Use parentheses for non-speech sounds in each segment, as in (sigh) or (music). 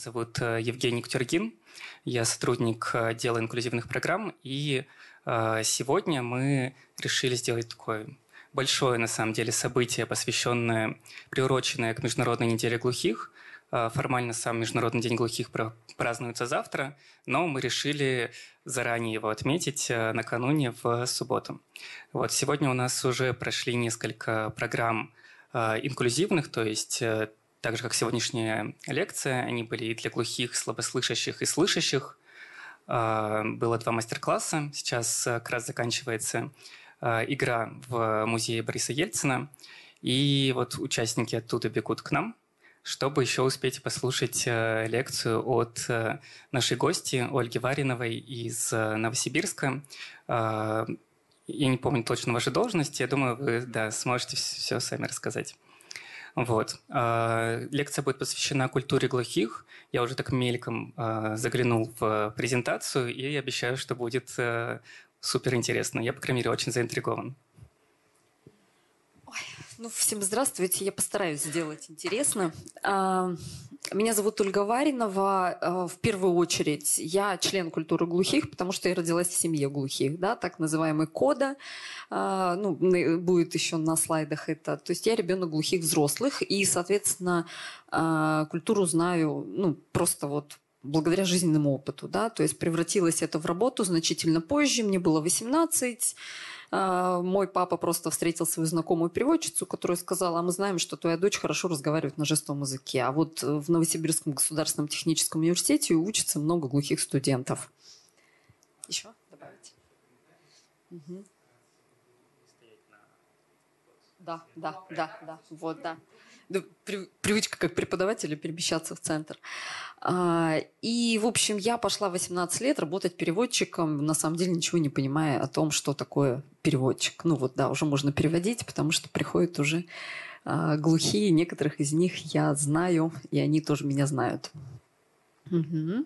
зовут э, Евгений Кутергин. Я сотрудник отдела инклюзивных программ. И э, сегодня мы решили сделать такое большое, на самом деле, событие, посвященное, приуроченное к Международной неделе глухих. Э, формально сам Международный день глухих празднуется завтра, но мы решили заранее его отметить накануне в субботу. Вот сегодня у нас уже прошли несколько программ инклюзивных, то есть так же, как сегодняшняя лекция, они были и для глухих, слабослышащих и слышащих. А, было два мастер-класса. Сейчас э, как раз заканчивается а, игра в музее Бориса Ельцина. И вот участники оттуда бегут к нам, чтобы еще успеть послушать э, лекцию от э, нашей гости Ольги Вариновой из Новосибирска. А, я не помню точно вашей должности, я думаю, вы да, сможете все сами рассказать. Вот. А, лекция будет посвящена культуре глухих. Я уже так мельком а, заглянул в презентацию и обещаю, что будет э, супер интересно. Я, по крайней мере, очень заинтригован. Ой, ну, всем здравствуйте. Я постараюсь сделать интересно. А, меня зовут Ольга Варинова. Э, в первую очередь я член культуры глухих, потому что я родилась в семье глухих, да, так называемый кода. А, ну, будет еще на слайдах это. То есть я ребенок глухих взрослых, и, соответственно, а, культуру знаю, ну, просто вот благодаря жизненному опыту, да, то есть превратилось это в работу значительно позже, мне было 18, а, мой папа просто встретил свою знакомую переводчицу, которая сказала, а мы знаем, что твоя дочь хорошо разговаривает на жестовом языке, а вот в Новосибирском государственном техническом университете учатся много глухих студентов. Еще добавить? Угу. Да, да, да, да, вот, да привычка как преподавателя перемещаться в центр. А, и, в общем, я пошла 18 лет работать переводчиком, на самом деле ничего не понимая о том, что такое переводчик. Ну вот, да, уже можно переводить, потому что приходят уже а, глухие, некоторых из них я знаю, и они тоже меня знают. Угу.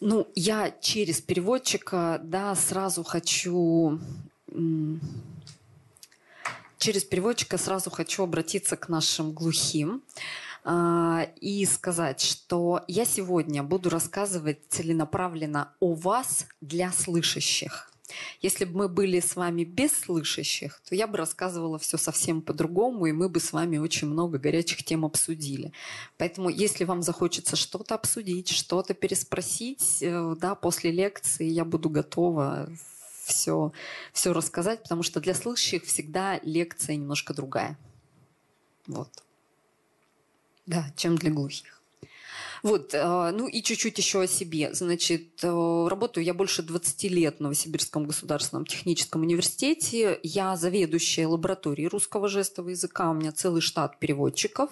Ну, я через переводчика, да, сразу хочу через переводчика сразу хочу обратиться к нашим глухим э, и сказать, что я сегодня буду рассказывать целенаправленно о вас для слышащих. Если бы мы были с вами без слышащих, то я бы рассказывала все совсем по-другому, и мы бы с вами очень много горячих тем обсудили. Поэтому, если вам захочется что-то обсудить, что-то переспросить, э, да, после лекции я буду готова все, все рассказать, потому что для слышащих всегда лекция немножко другая. Вот. Да, чем для глухих. Вот, э, ну и чуть-чуть еще о себе. Значит, э, работаю я больше 20 лет в Новосибирском государственном техническом университете. Я заведующая лабораторией русского жестового языка. У меня целый штат переводчиков,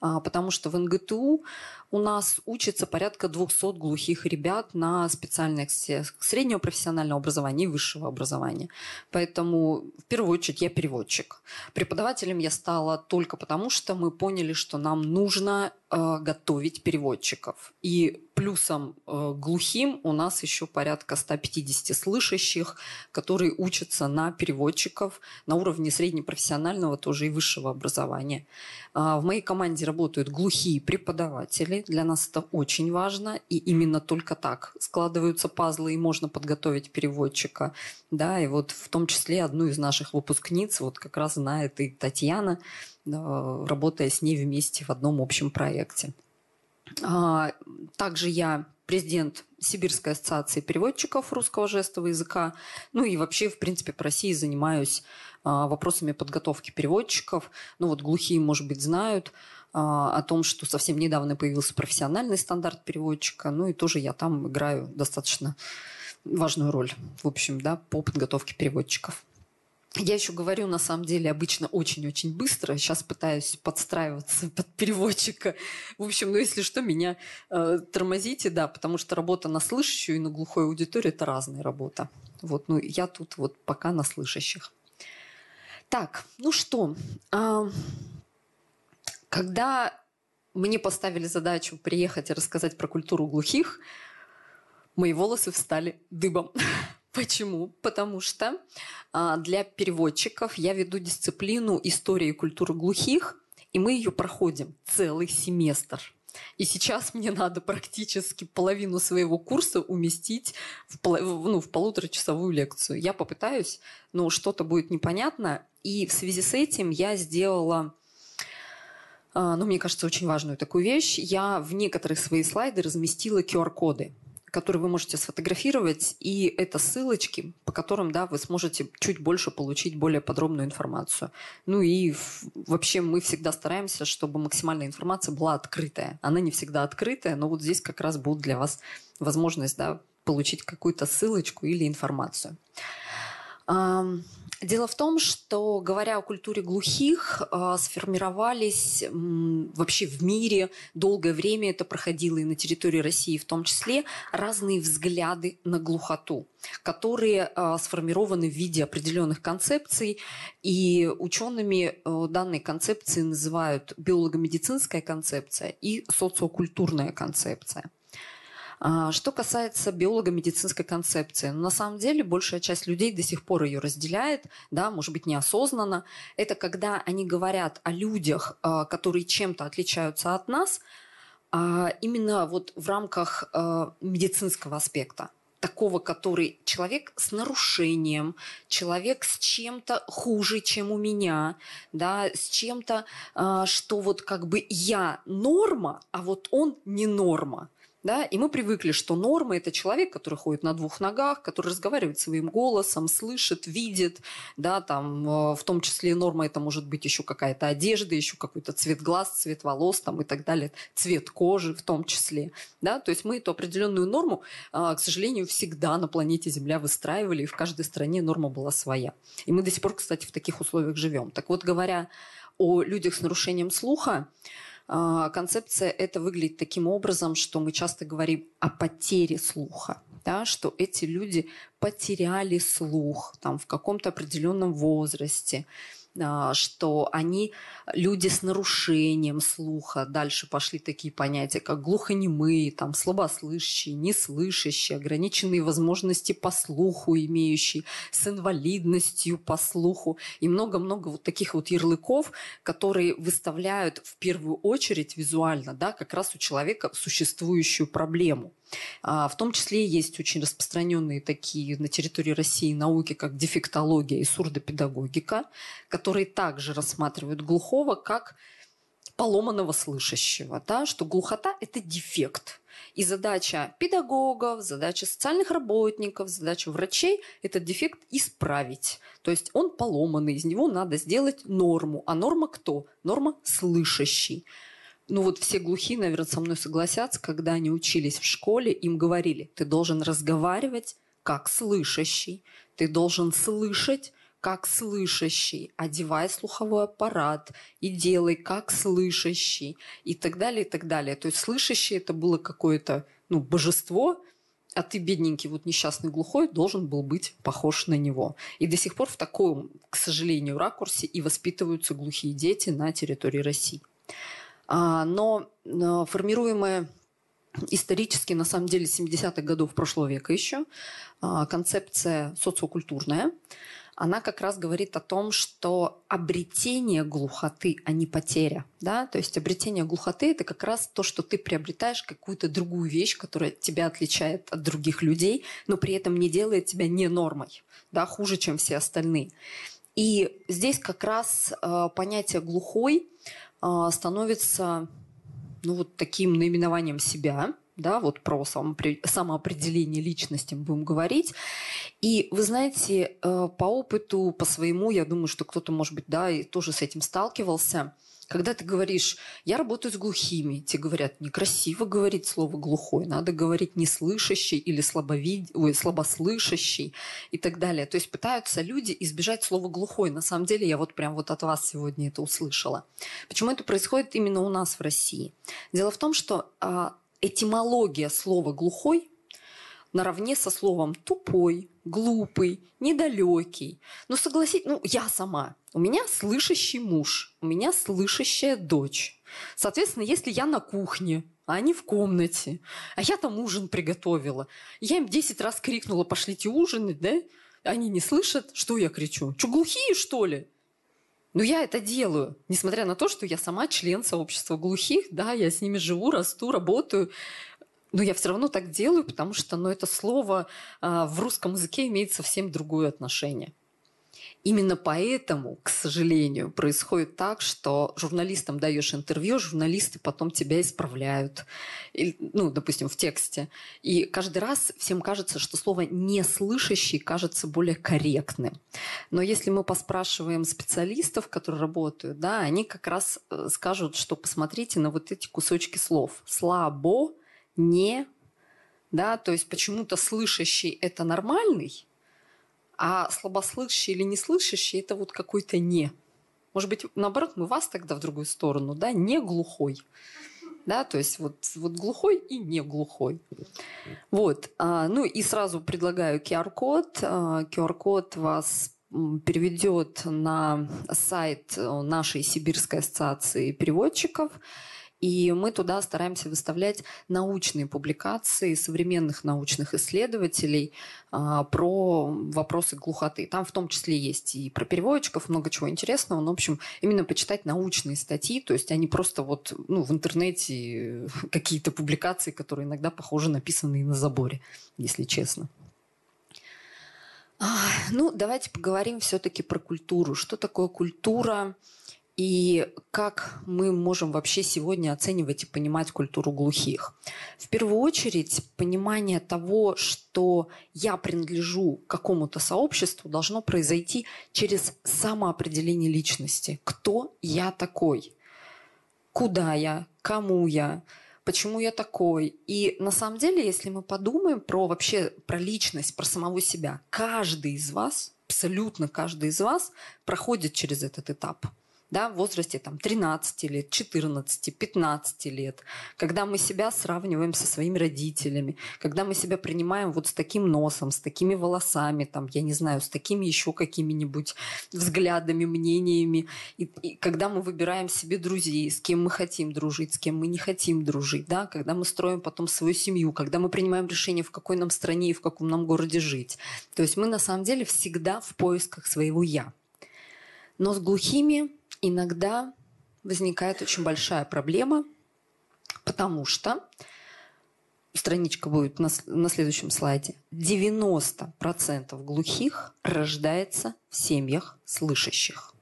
а, потому что в НГТУ у нас учится порядка 200 глухих ребят на специальных среднего профессионального образования и высшего образования. Поэтому в первую очередь я переводчик. Преподавателем я стала только потому, что мы поняли, что нам нужно готовить переводчиков. И плюсом э, глухим у нас еще порядка 150 слышащих, которые учатся на переводчиков на уровне среднепрофессионального тоже и высшего образования. Э, в моей команде работают глухие преподаватели. Для нас это очень важно. И именно только так складываются пазлы и можно подготовить переводчика. Да, и вот в том числе одну из наших выпускниц вот как раз знает и Татьяна, э, работая с ней вместе в одном общем проекте. А, также я президент Сибирской ассоциации переводчиков русского жестового языка. Ну и вообще, в принципе, по России занимаюсь а, вопросами подготовки переводчиков. Ну вот глухие, может быть, знают а, о том, что совсем недавно появился профессиональный стандарт переводчика. Ну и тоже я там играю достаточно важную роль, в общем, да, по подготовке переводчиков. Я еще говорю, на самом деле, обычно очень-очень быстро. Сейчас пытаюсь подстраиваться под переводчика. В общем, ну, если что, меня э, тормозите, да, потому что работа на слышащую и на глухой аудитории – это разная работа. Вот, ну, я тут вот пока на слышащих. Так, ну что, э, когда мне поставили задачу приехать и рассказать про культуру глухих, мои волосы встали дыбом. (laughs) Почему? Потому что а, для переводчиков я веду дисциплину истории и культуры глухих, и мы ее проходим целый семестр. И сейчас мне надо практически половину своего курса уместить в, пол, ну, в полуторачасовую лекцию. Я попытаюсь, но что-то будет непонятно. И в связи с этим я сделала а, ну, мне кажется, очень важную такую вещь. Я в некоторые свои слайды разместила QR-коды которые вы можете сфотографировать, и это ссылочки, по которым да, вы сможете чуть больше получить более подробную информацию. Ну и вообще мы всегда стараемся, чтобы максимальная информация была открытая. Она не всегда открытая, но вот здесь как раз будет для вас возможность да, получить какую-то ссылочку или информацию. Дело в том, что, говоря о культуре глухих, а, сформировались вообще в мире долгое время это проходило и на территории России в том числе разные взгляды на глухоту, которые а, сформированы в виде определенных концепций. И учеными э, данные концепции называют биолого-медицинская концепция и социокультурная концепция. А, что касается биолого-медицинской концепции, ну, на самом деле большая часть людей до сих пор ее разделяет, да, может быть, неосознанно. Это когда они говорят о людях, а, которые чем-то отличаются от нас, а, именно вот в рамках медицинского аспекта такого, который человек с нарушением, человек с чем-то хуже, чем у меня, да, с чем-то, что вот как бы я норма, а вот он не норма. Да? И мы привыкли, что норма – это человек, который ходит на двух ногах, который разговаривает своим голосом, слышит, видит. Да? Там, э, в том числе норма – это может быть еще какая-то одежда, еще какой-то цвет глаз, цвет волос там, и так далее, цвет кожи в том числе. Да? То есть мы эту определенную норму, э, к сожалению, всегда на планете Земля выстраивали, и в каждой стране норма была своя. И мы до сих пор, кстати, в таких условиях живем. Так вот, говоря о людях с нарушением слуха, концепция это выглядит таким образом, что мы часто говорим о потере слуха. Да, что эти люди потеряли слух там, в каком-то определенном возрасте, а, что они люди с нарушением слуха. Дальше пошли такие понятия, как глухонемые, там, слабослышащие, неслышащие, ограниченные возможности по слуху имеющие, с инвалидностью по слуху. И много-много вот таких вот ярлыков, которые выставляют в первую очередь визуально да, как раз у человека существующую проблему. А, в том числе есть очень распространенные такие на территории России науки, как дефектология и сурдопедагогика, которые также рассматривают глухого как поломанного слышащего, да, что глухота – это дефект. И задача педагогов, задача социальных работников, задача врачей – этот дефект исправить. То есть он поломанный, из него надо сделать норму. А норма кто? Норма слышащий ну вот все глухие, наверное, со мной согласятся, когда они учились в школе, им говорили, ты должен разговаривать как слышащий, ты должен слышать как слышащий, одевай слуховой аппарат и делай как слышащий и так далее, и так далее. То есть слышащий это было какое-то ну, божество, а ты, бедненький, вот несчастный глухой, должен был быть похож на него. И до сих пор в таком, к сожалению, ракурсе и воспитываются глухие дети на территории России. А, но формируемая исторически, на самом деле, 70-х годов прошлого века еще, а, концепция социокультурная, она как раз говорит о том, что обретение глухоты, а не потеря. Да? То есть обретение глухоты – это как раз то, что ты приобретаешь какую-то другую вещь, которая тебя отличает от других людей, но при этом не делает тебя не нормой, да, хуже, чем все остальные. И здесь как раз понятие глухой а, становится ну, вот таким наименованием себя, да, вот про самоопределение личности мы будем говорить. И вы знаете, э, по опыту, по своему, я думаю, что кто-то, может быть, да, и тоже с этим сталкивался – когда ты говоришь, я работаю с глухими, тебе говорят, некрасиво говорить слово глухой, надо говорить неслышащий или слабовид... Ой, слабослышащий и так далее. То есть пытаются люди избежать слова глухой. На самом деле я вот прям вот от вас сегодня это услышала. Почему это происходит именно у нас в России? Дело в том, что а, этимология слова глухой наравне со словом тупой, глупый, недалекий. Ну, согласитесь, ну, я сама. У меня слышащий муж, у меня слышащая дочь. Соответственно, если я на кухне, а они в комнате. А я там ужин приготовила. Я им 10 раз крикнула, пошлите ужинать, да? Они не слышат, что я кричу. Что, глухие, что ли? Но я это делаю, несмотря на то, что я сама член сообщества глухих, да, я с ними живу, расту, работаю. Но я все равно так делаю, потому что ну, это слово э, в русском языке имеет совсем другое отношение. Именно поэтому, к сожалению, происходит так, что журналистам даешь интервью, журналисты потом тебя исправляют, или, ну, допустим, в тексте. И каждый раз всем кажется, что слово «неслышащий» кажется более корректным. Но если мы поспрашиваем специалистов, которые работают, да, они как раз э, скажут, что посмотрите на вот эти кусочки слов. «Слабо», «не», да, то есть почему-то слышащий – это нормальный, а слабослышащий или неслышащий – это вот какой-то «не». Может быть, наоборот, мы вас тогда в другую сторону, да, не глухой. Да, то есть вот, вот глухой и не глухой. Вот. А, ну и сразу предлагаю QR-код. А, QR-код вас переведет на сайт нашей Сибирской ассоциации переводчиков – и мы туда стараемся выставлять научные публикации современных научных исследователей а, про вопросы глухоты. Там в том числе есть и про переводчиков много чего интересного. Но, в общем, именно почитать научные статьи, то есть они просто вот ну, в интернете (laughs) какие-то публикации, которые иногда похожи написанные на заборе, если честно. Ну, давайте поговорим все-таки про культуру. Что такое культура? И как мы можем вообще сегодня оценивать и понимать культуру глухих. В первую очередь, понимание того, что я принадлежу какому-то сообществу, должно произойти через самоопределение личности. Кто я такой? Куда я? Кому я? Почему я такой? И на самом деле, если мы подумаем про вообще про личность, про самого себя, каждый из вас, абсолютно каждый из вас проходит через этот этап – да, в возрасте там, 13 лет, 14, 15 лет, когда мы себя сравниваем со своими родителями, когда мы себя принимаем вот с таким носом, с такими волосами, там, я не знаю, с такими еще какими-нибудь взглядами, мнениями, и, и когда мы выбираем себе друзей, с кем мы хотим дружить, с кем мы не хотим дружить, да, когда мы строим потом свою семью, когда мы принимаем решение, в какой нам стране и в каком нам городе жить. То есть мы на самом деле всегда в поисках своего «я». Но с глухими иногда возникает очень большая проблема, потому что страничка будет на, на следующем слайде. 90% глухих рождается в семьях слышащих.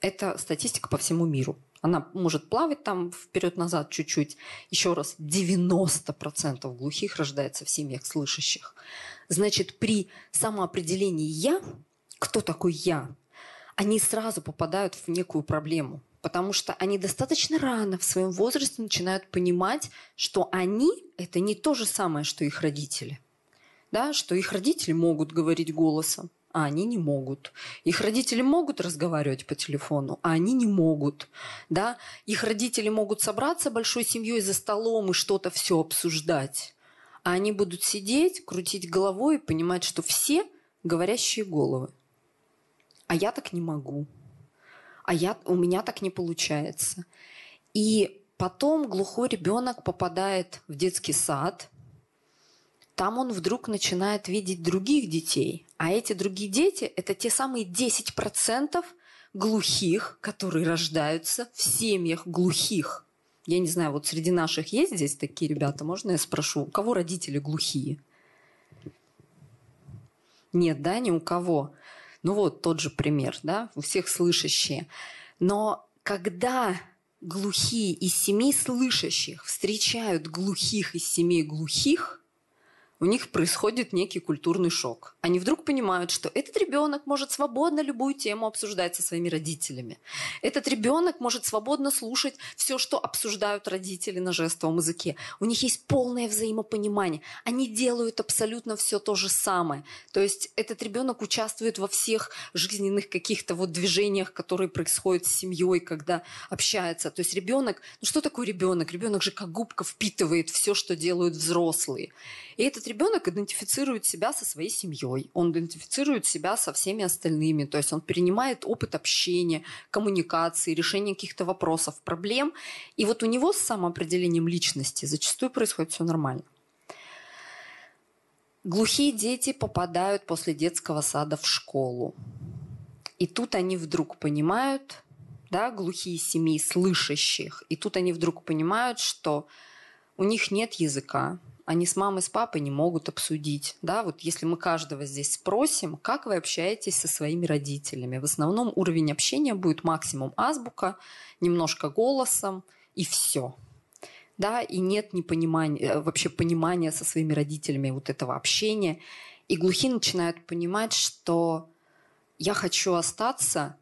Это статистика по всему миру. Она может плавать там вперед-назад чуть-чуть. Еще раз, 90% глухих рождается в семьях слышащих. Значит, при самоопределении «я», кто такой «я», они сразу попадают в некую проблему, потому что они достаточно рано в своем возрасте начинают понимать, что они – это не то же самое, что их родители. Да, что их родители могут говорить голосом, а они не могут. Их родители могут разговаривать по телефону, а они не могут. Да? Их родители могут собраться большой семьей за столом и что-то все обсуждать. А они будут сидеть, крутить головой и понимать, что все говорящие головы а я так не могу, а я, у меня так не получается. И потом глухой ребенок попадает в детский сад, там он вдруг начинает видеть других детей. А эти другие дети – это те самые 10% глухих, которые рождаются в семьях глухих. Я не знаю, вот среди наших есть здесь такие ребята? Можно я спрошу, у кого родители глухие? Нет, да, ни у кого. Ну вот тот же пример, да, у всех слышащие. Но когда глухие из семей слышащих встречают глухих из семей глухих, у них происходит некий культурный шок. Они вдруг понимают, что этот ребенок может свободно любую тему обсуждать со своими родителями. Этот ребенок может свободно слушать все, что обсуждают родители на жестовом языке. У них есть полное взаимопонимание. Они делают абсолютно все то же самое. То есть этот ребенок участвует во всех жизненных каких-то вот движениях, которые происходят с семьей, когда общается. То есть ребенок, ну что такое ребенок? Ребенок же как губка впитывает все, что делают взрослые. И этот ребенок идентифицирует себя со своей семьей, он идентифицирует себя со всеми остальными, то есть он перенимает опыт общения, коммуникации, решения каких-то вопросов, проблем. И вот у него с самоопределением личности зачастую происходит все нормально. Глухие дети попадают после детского сада в школу. И тут они вдруг понимают, да, глухие семьи слышащих, и тут они вдруг понимают, что у них нет языка, они с мамой, с папой не могут обсудить. Да? Вот если мы каждого здесь спросим, как вы общаетесь со своими родителями, в основном уровень общения будет максимум азбука, немножко голосом и все. Да, и нет непонимания, э, вообще понимания со своими родителями вот этого общения. И глухие начинают понимать, что я хочу остаться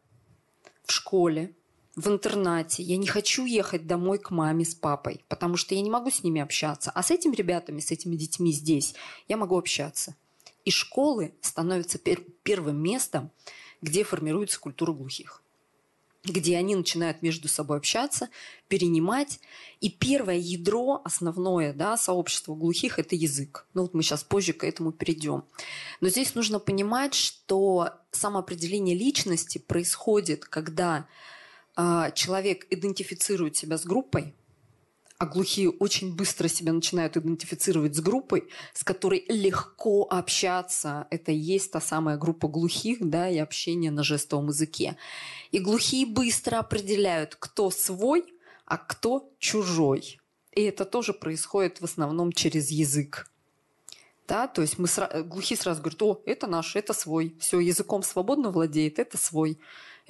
в школе, в интернате, я не хочу ехать домой к маме с папой, потому что я не могу с ними общаться. А с этими ребятами, с этими детьми здесь я могу общаться. И школы становятся пер- первым местом, где формируется культура глухих где они начинают между собой общаться, перенимать. И первое ядро, основное да, сообщества глухих – это язык. Ну вот мы сейчас позже к этому перейдем. Но здесь нужно понимать, что самоопределение личности происходит, когда человек идентифицирует себя с группой, а глухие очень быстро себя начинают идентифицировать с группой, с которой легко общаться. Это и есть та самая группа глухих, да, и общение на жестовом языке. И глухие быстро определяют, кто свой, а кто чужой. И это тоже происходит в основном через язык. Да, то есть мы сра- глухие сразу говорят, о, это наш, это свой. Все, языком свободно владеет, это свой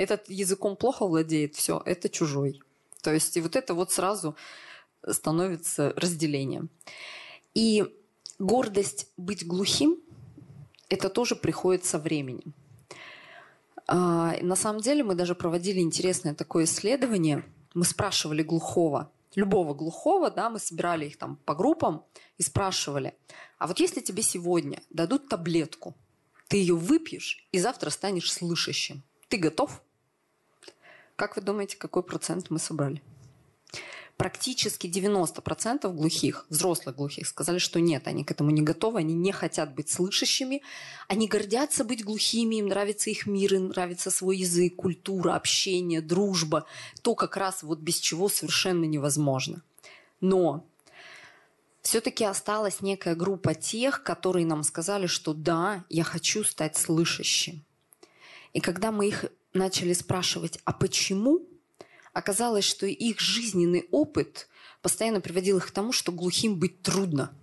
этот языком плохо владеет, все, это чужой. То есть и вот это вот сразу становится разделением. И гордость быть глухим, это тоже приходит со временем. А, на самом деле мы даже проводили интересное такое исследование. Мы спрашивали глухого, любого глухого, да, мы собирали их там по группам и спрашивали, а вот если тебе сегодня дадут таблетку, ты ее выпьешь и завтра станешь слышащим, ты готов? Как вы думаете, какой процент мы собрали? Практически 90% глухих, взрослых глухих, сказали, что нет, они к этому не готовы, они не хотят быть слышащими, они гордятся быть глухими, им нравится их мир, им нравится свой язык, культура, общение, дружба, то как раз вот без чего совершенно невозможно. Но все-таки осталась некая группа тех, которые нам сказали, что да, я хочу стать слышащим. И когда мы их начали спрашивать, а почему, оказалось, что их жизненный опыт постоянно приводил их к тому, что глухим быть трудно.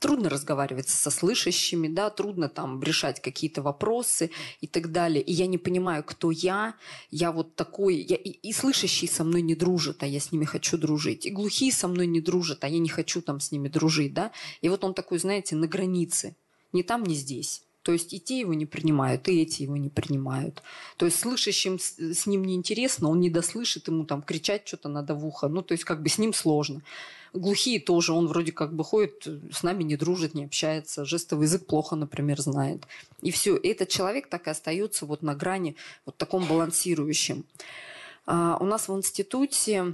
Трудно разговаривать со слышащими, да, трудно там решать какие-то вопросы и так далее. И я не понимаю, кто я. Я вот такой... Я, и, и слышащие со мной не дружат, а я с ними хочу дружить. И глухие со мной не дружат, а я не хочу там с ними дружить, да. И вот он такой, знаете, на границе. Ни там, ни здесь. То есть и те его не принимают, и эти его не принимают. То есть слышащим с, с ним неинтересно, он не дослышит, ему там кричать что-то надо в ухо. Ну, то есть как бы с ним сложно. Глухие тоже, он вроде как бы ходит, с нами не дружит, не общается, жестовый язык плохо, например, знает. И все, и этот человек так и остается вот на грани, вот таком балансирующем. А, у нас в институте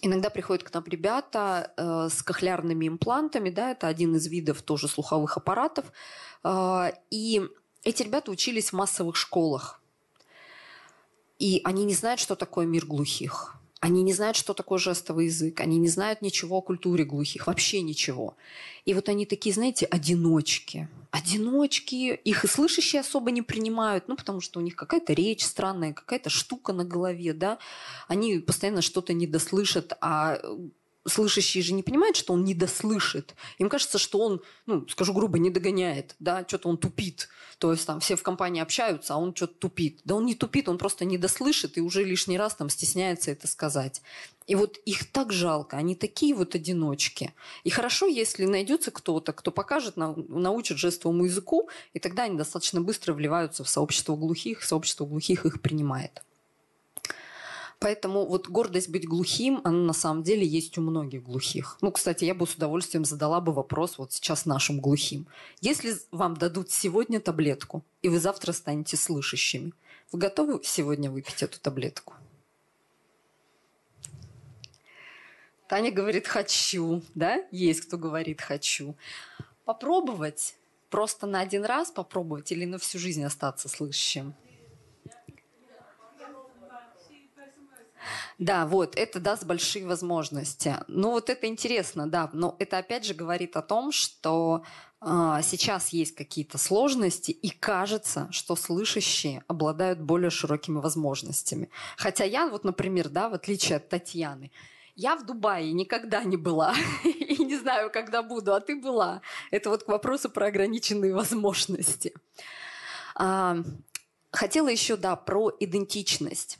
Иногда приходят к нам ребята э, с кохлеарными имплантами, да, это один из видов тоже слуховых аппаратов. Э, и эти ребята учились в массовых школах. И они не знают, что такое мир глухих. Они не знают, что такое жестовый язык. Они не знают ничего о культуре глухих. Вообще ничего. И вот они такие, знаете, одиночки одиночки, их и слышащие особо не принимают, ну, потому что у них какая-то речь странная, какая-то штука на голове, да, они постоянно что-то недослышат, а слышащие же не понимают, что он не дослышит. Им кажется, что он, ну, скажу грубо, не догоняет, да, что-то он тупит. То есть там все в компании общаются, а он что-то тупит. Да он не тупит, он просто не дослышит и уже лишний раз там стесняется это сказать. И вот их так жалко, они такие вот одиночки. И хорошо, если найдется кто-то, кто покажет, научит жестовому языку, и тогда они достаточно быстро вливаются в сообщество глухих, сообщество глухих их принимает. Поэтому вот гордость быть глухим, она на самом деле есть у многих глухих. Ну, кстати, я бы с удовольствием задала бы вопрос вот сейчас нашим глухим. Если вам дадут сегодня таблетку, и вы завтра станете слышащими, вы готовы сегодня выпить эту таблетку? Таня говорит «хочу», да? Есть кто говорит «хочу». попробовать? Просто на один раз попробовать или на всю жизнь остаться слышащим? Да, вот, это даст большие возможности. Ну, вот это интересно, да. Но это опять же говорит о том, что э, сейчас есть какие-то сложности, и кажется, что слышащие обладают более широкими возможностями. Хотя я, вот, например, да, в отличие от Татьяны, я в Дубае никогда не была (laughs) и не знаю, когда буду, а ты была. Это вот к вопросу про ограниченные возможности. А, хотела еще, да, про идентичность.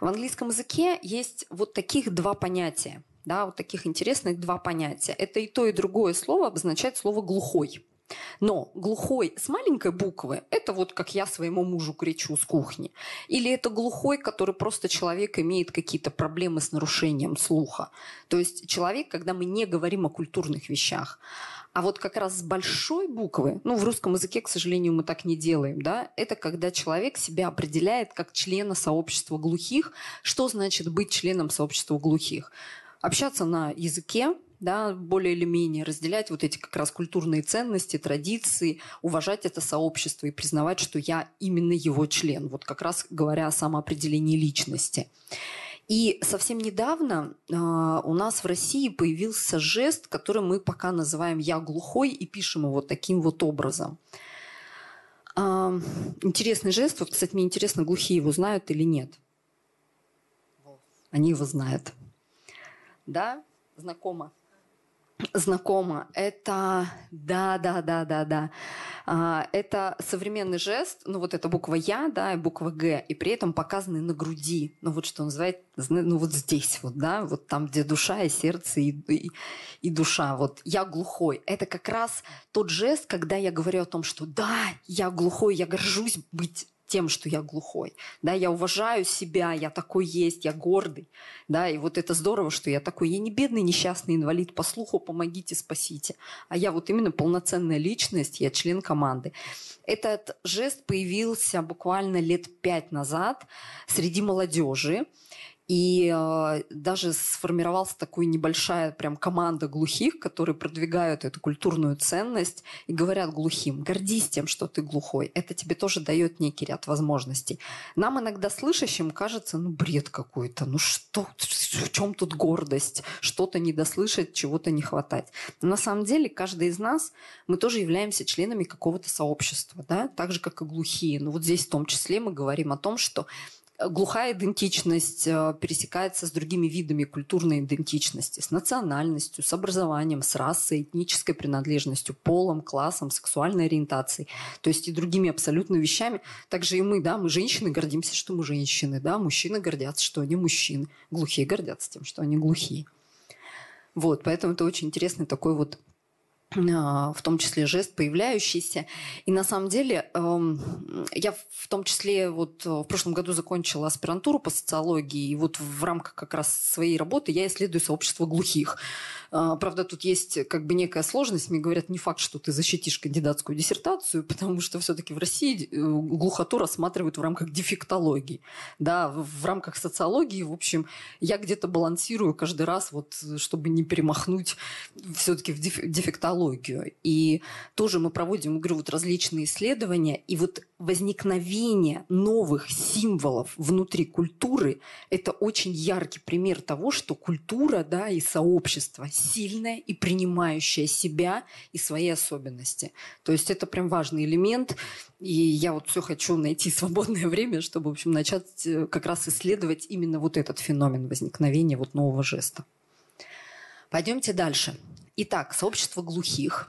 В английском языке есть вот таких два понятия, да, вот таких интересных два понятия. Это и то, и другое слово обозначает слово «глухой». Но глухой с маленькой буквы – это вот как я своему мужу кричу с кухни. Или это глухой, который просто человек имеет какие-то проблемы с нарушением слуха. То есть человек, когда мы не говорим о культурных вещах, а вот как раз с большой буквы, ну, в русском языке, к сожалению, мы так не делаем, да, это когда человек себя определяет как члена сообщества глухих. Что значит быть членом сообщества глухих? Общаться на языке, да, более или менее разделять вот эти как раз культурные ценности, традиции, уважать это сообщество и признавать, что я именно его член, вот как раз говоря о самоопределении личности. И совсем недавно э, у нас в России появился жест, который мы пока называем «я глухой» и пишем его таким вот образом. Э, интересный жест. Вот, кстати, мне интересно, глухие его знают или нет. Они его знают. Да? Знакомо? Знакомо. Это, да, да, да, да, да. А, это современный жест, ну вот эта буква Я, да, и буква Г, и при этом показаны на груди. Ну вот что называется, ну вот здесь вот, да, вот там, где душа и сердце и, и, и душа. Вот я глухой. Это как раз тот жест, когда я говорю о том, что да, я глухой, я горжусь быть тем, что я глухой. Да, я уважаю себя, я такой есть, я гордый. Да, и вот это здорово, что я такой, я не бедный несчастный инвалид по слуху, помогите, спасите. А я вот именно полноценная личность, я член команды. Этот жест появился буквально лет пять назад среди молодежи. И э, даже сформировалась такая небольшая прям команда глухих, которые продвигают эту культурную ценность и говорят глухим, гордись тем, что ты глухой. Это тебе тоже дает некий ряд возможностей. Нам иногда слышащим кажется, ну бред какой-то, ну что, в чем тут гордость? Что-то недослышать, чего-то не хватать. Но на самом деле каждый из нас, мы тоже являемся членами какого-то сообщества, да? так же, как и глухие. Но вот здесь в том числе мы говорим о том, что глухая идентичность э, пересекается с другими видами культурной идентичности, с национальностью, с образованием, с расой, этнической принадлежностью, полом, классом, сексуальной ориентацией, то есть и другими абсолютно вещами. Также и мы, да, мы женщины гордимся, что мы женщины, да, мужчины гордятся, что они мужчины, глухие гордятся тем, что они глухие. Вот, поэтому это очень интересный такой вот в том числе жест появляющийся. И на самом деле эм, я в том числе вот в прошлом году закончила аспирантуру по социологии, и вот в рамках как раз своей работы я исследую сообщество глухих. А, правда, тут есть как бы некая сложность. Мне говорят, не факт, что ты защитишь кандидатскую диссертацию, (laughs) потому что все-таки в России э, глухоту рассматривают в рамках дефектологии. Да, в рамках социологии, в общем, я где-то балансирую каждый раз, вот, чтобы не перемахнуть все-таки в дефектологию. И тоже мы проводим, говорю, вот различные исследования, и вот возникновение новых символов внутри культуры – это очень яркий пример того, что культура да, и сообщество сильная и принимающая себя и свои особенности. То есть это прям важный элемент. И я вот все хочу найти (laughs) свободное время, чтобы, в общем, начать э, как раз исследовать именно вот этот феномен возникновения вот нового жеста. Пойдемте дальше. Итак, сообщество глухих.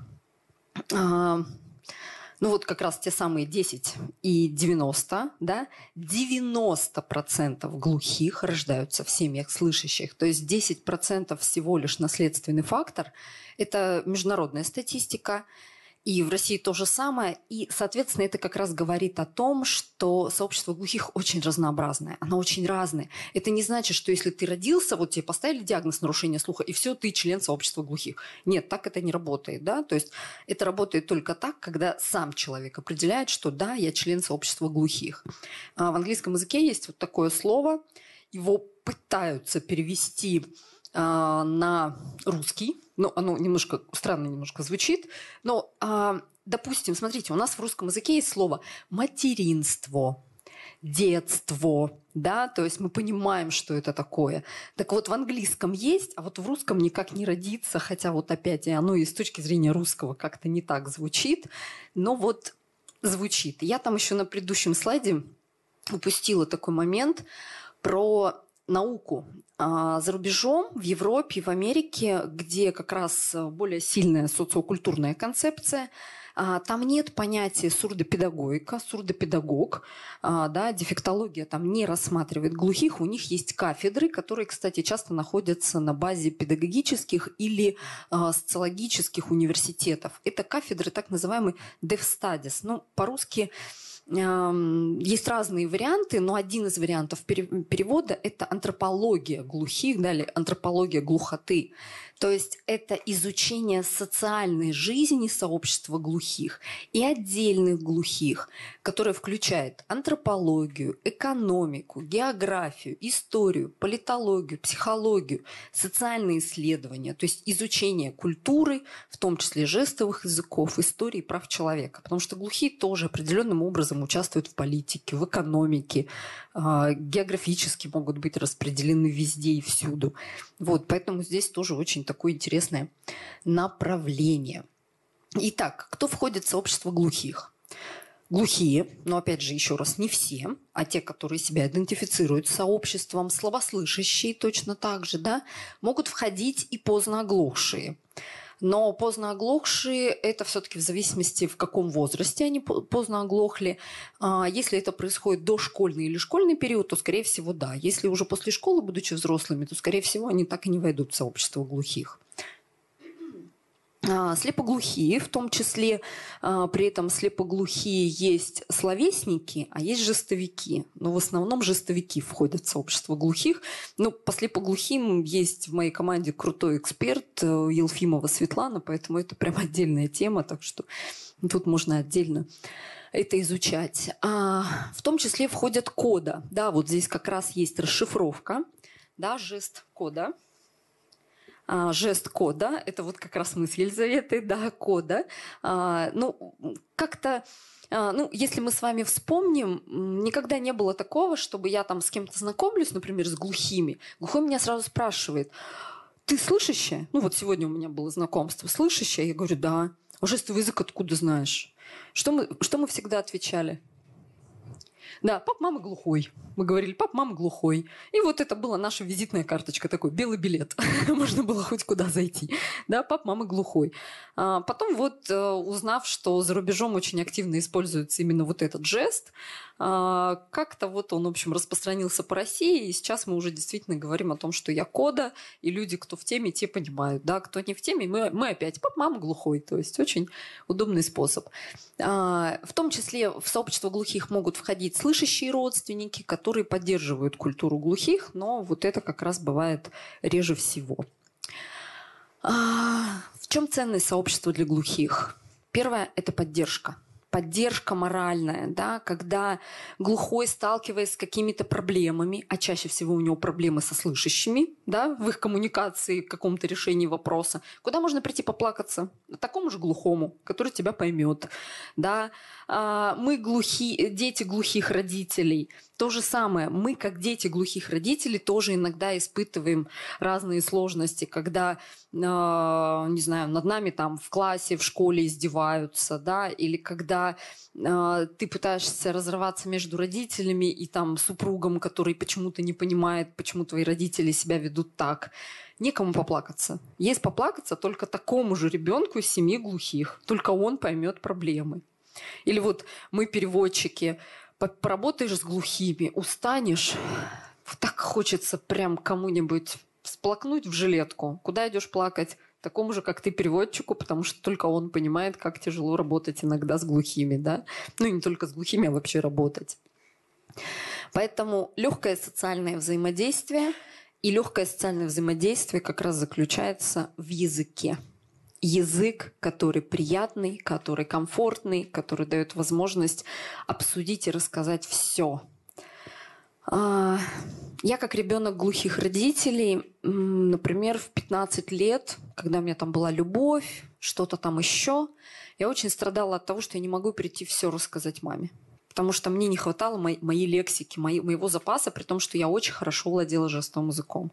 Ну вот как раз те самые 10 и 90, да, 90% глухих рождаются в семьях слышащих. То есть 10% всего лишь наследственный фактор. Это международная статистика. И в России то же самое. И, соответственно, это как раз говорит о том, что сообщество глухих очень разнообразное. Оно очень разное. Это не значит, что если ты родился, вот тебе поставили диагноз нарушения слуха, и все, ты член сообщества глухих. Нет, так это не работает. Да? То есть это работает только так, когда сам человек определяет, что да, я член сообщества глухих. А в английском языке есть вот такое слово. Его пытаются перевести на русский. Ну, оно немножко странно немножко звучит, но, а, допустим, смотрите, у нас в русском языке есть слово материнство, детство, да, то есть мы понимаем, что это такое. Так вот, в английском есть, а вот в русском никак не родится, хотя вот опять оно и с точки зрения русского как-то не так звучит, но вот звучит. Я там еще на предыдущем слайде упустила такой момент про науку. А за рубежом, в Европе, в Америке, где как раз более сильная социокультурная концепция – а, там нет понятия сурдопедагогика, сурдопедагог, а, да, дефектология там не рассматривает глухих. У них есть кафедры, которые, кстати, часто находятся на базе педагогических или социологических университетов. Это кафедры так называемый dev studies. Ну, по-русски есть разные варианты, но один из вариантов перевода – это антропология глухих, да, или антропология глухоты. То есть это изучение социальной жизни сообщества глухих и отдельных глухих, которое включает антропологию, экономику, географию, историю, политологию, психологию, социальные исследования, то есть изучение культуры, в том числе жестовых языков, истории прав человека. Потому что глухие тоже определенным образом участвуют в политике, в экономике, а, географически могут быть распределены везде и всюду. Вот, поэтому здесь тоже очень такое интересное направление. Итак, кто входит в сообщество глухих? Глухие, но опять же, еще раз, не все, а те, которые себя идентифицируют с сообществом, слабослышащие точно так же, да, могут входить и поздно оглохшие. Но поздно оглохшие – это все-таки в зависимости, в каком возрасте они поздно оглохли. А если это происходит дошкольный или школьный период, то, скорее всего, да. Если уже после школы, будучи взрослыми, то, скорее всего, они так и не войдут в сообщество глухих. А, слепоглухие, в том числе а, при этом слепоглухие есть словесники, а есть жестовики. Но в основном жестовики входят в сообщество глухих. Ну, по слепоглухим есть в моей команде крутой эксперт э, Елфимова Светлана, поэтому это прям (laughs) отдельная тема, так что тут можно отдельно это изучать. А, в том числе входят кода. Да, вот здесь как раз есть расшифровка, да, жест кода – жест кода. Это вот как раз мысль Елизаветы, да, кода. А, ну, как-то а, ну, если мы с вами вспомним, никогда не было такого, чтобы я там с кем-то знакомлюсь, например, с глухими. Глухой меня сразу спрашивает, ты слышащая? Ну, вот сегодня у меня было знакомство. Слышащая? Я говорю, да. А жестовый язык откуда знаешь? Что мы, что мы всегда отвечали? Да, пап, мама глухой. Мы говорили, пап, мама глухой. И вот это была наша визитная карточка, такой белый билет. (laughs) Можно было хоть куда зайти. Да, пап, мама глухой. А потом вот, э, узнав, что за рубежом очень активно используется именно вот этот жест, как-то вот он, в общем, распространился по России, и сейчас мы уже действительно говорим о том, что я кода, и люди, кто в теме, те понимают, да, кто не в теме, мы, мы опять, пап, мама глухой, то есть очень удобный способ. А, в том числе в сообщество глухих могут входить слышащие родственники, которые поддерживают культуру глухих, но вот это как раз бывает реже всего. А, в чем ценность сообщества для глухих? Первое – это поддержка поддержка моральная, да, когда глухой, сталкиваясь с какими-то проблемами, а чаще всего у него проблемы со слышащими, да, в их коммуникации, в каком-то решении вопроса, куда можно прийти поплакаться? Такому же глухому, который тебя поймет, да. А, мы глухи, дети глухих родителей, то же самое. Мы, как дети глухих родителей, тоже иногда испытываем разные сложности, когда, э, не знаю, над нами там в классе, в школе издеваются, да, или когда э, ты пытаешься разрываться между родителями и там супругом, который почему-то не понимает, почему твои родители себя ведут так. Некому поплакаться. Есть поплакаться только такому же ребенку из семьи глухих. Только он поймет проблемы. Или вот мы переводчики, поработаешь с глухими, устанешь, так хочется прям кому-нибудь сплакнуть в жилетку. Куда идешь плакать? Такому же, как ты, переводчику, потому что только он понимает, как тяжело работать иногда с глухими, да? Ну, и не только с глухими, а вообще работать. Поэтому легкое социальное взаимодействие и легкое социальное взаимодействие как раз заключается в языке язык, который приятный, который комфортный, который дает возможность обсудить и рассказать все. А, я как ребенок глухих родителей например, в 15 лет, когда у меня там была любовь, что-то там еще, я очень страдала от того, что я не могу прийти все рассказать маме потому что мне не хватало моей, моей лексики, моей, моего запаса, при том, что я очень хорошо владела жестовым языком.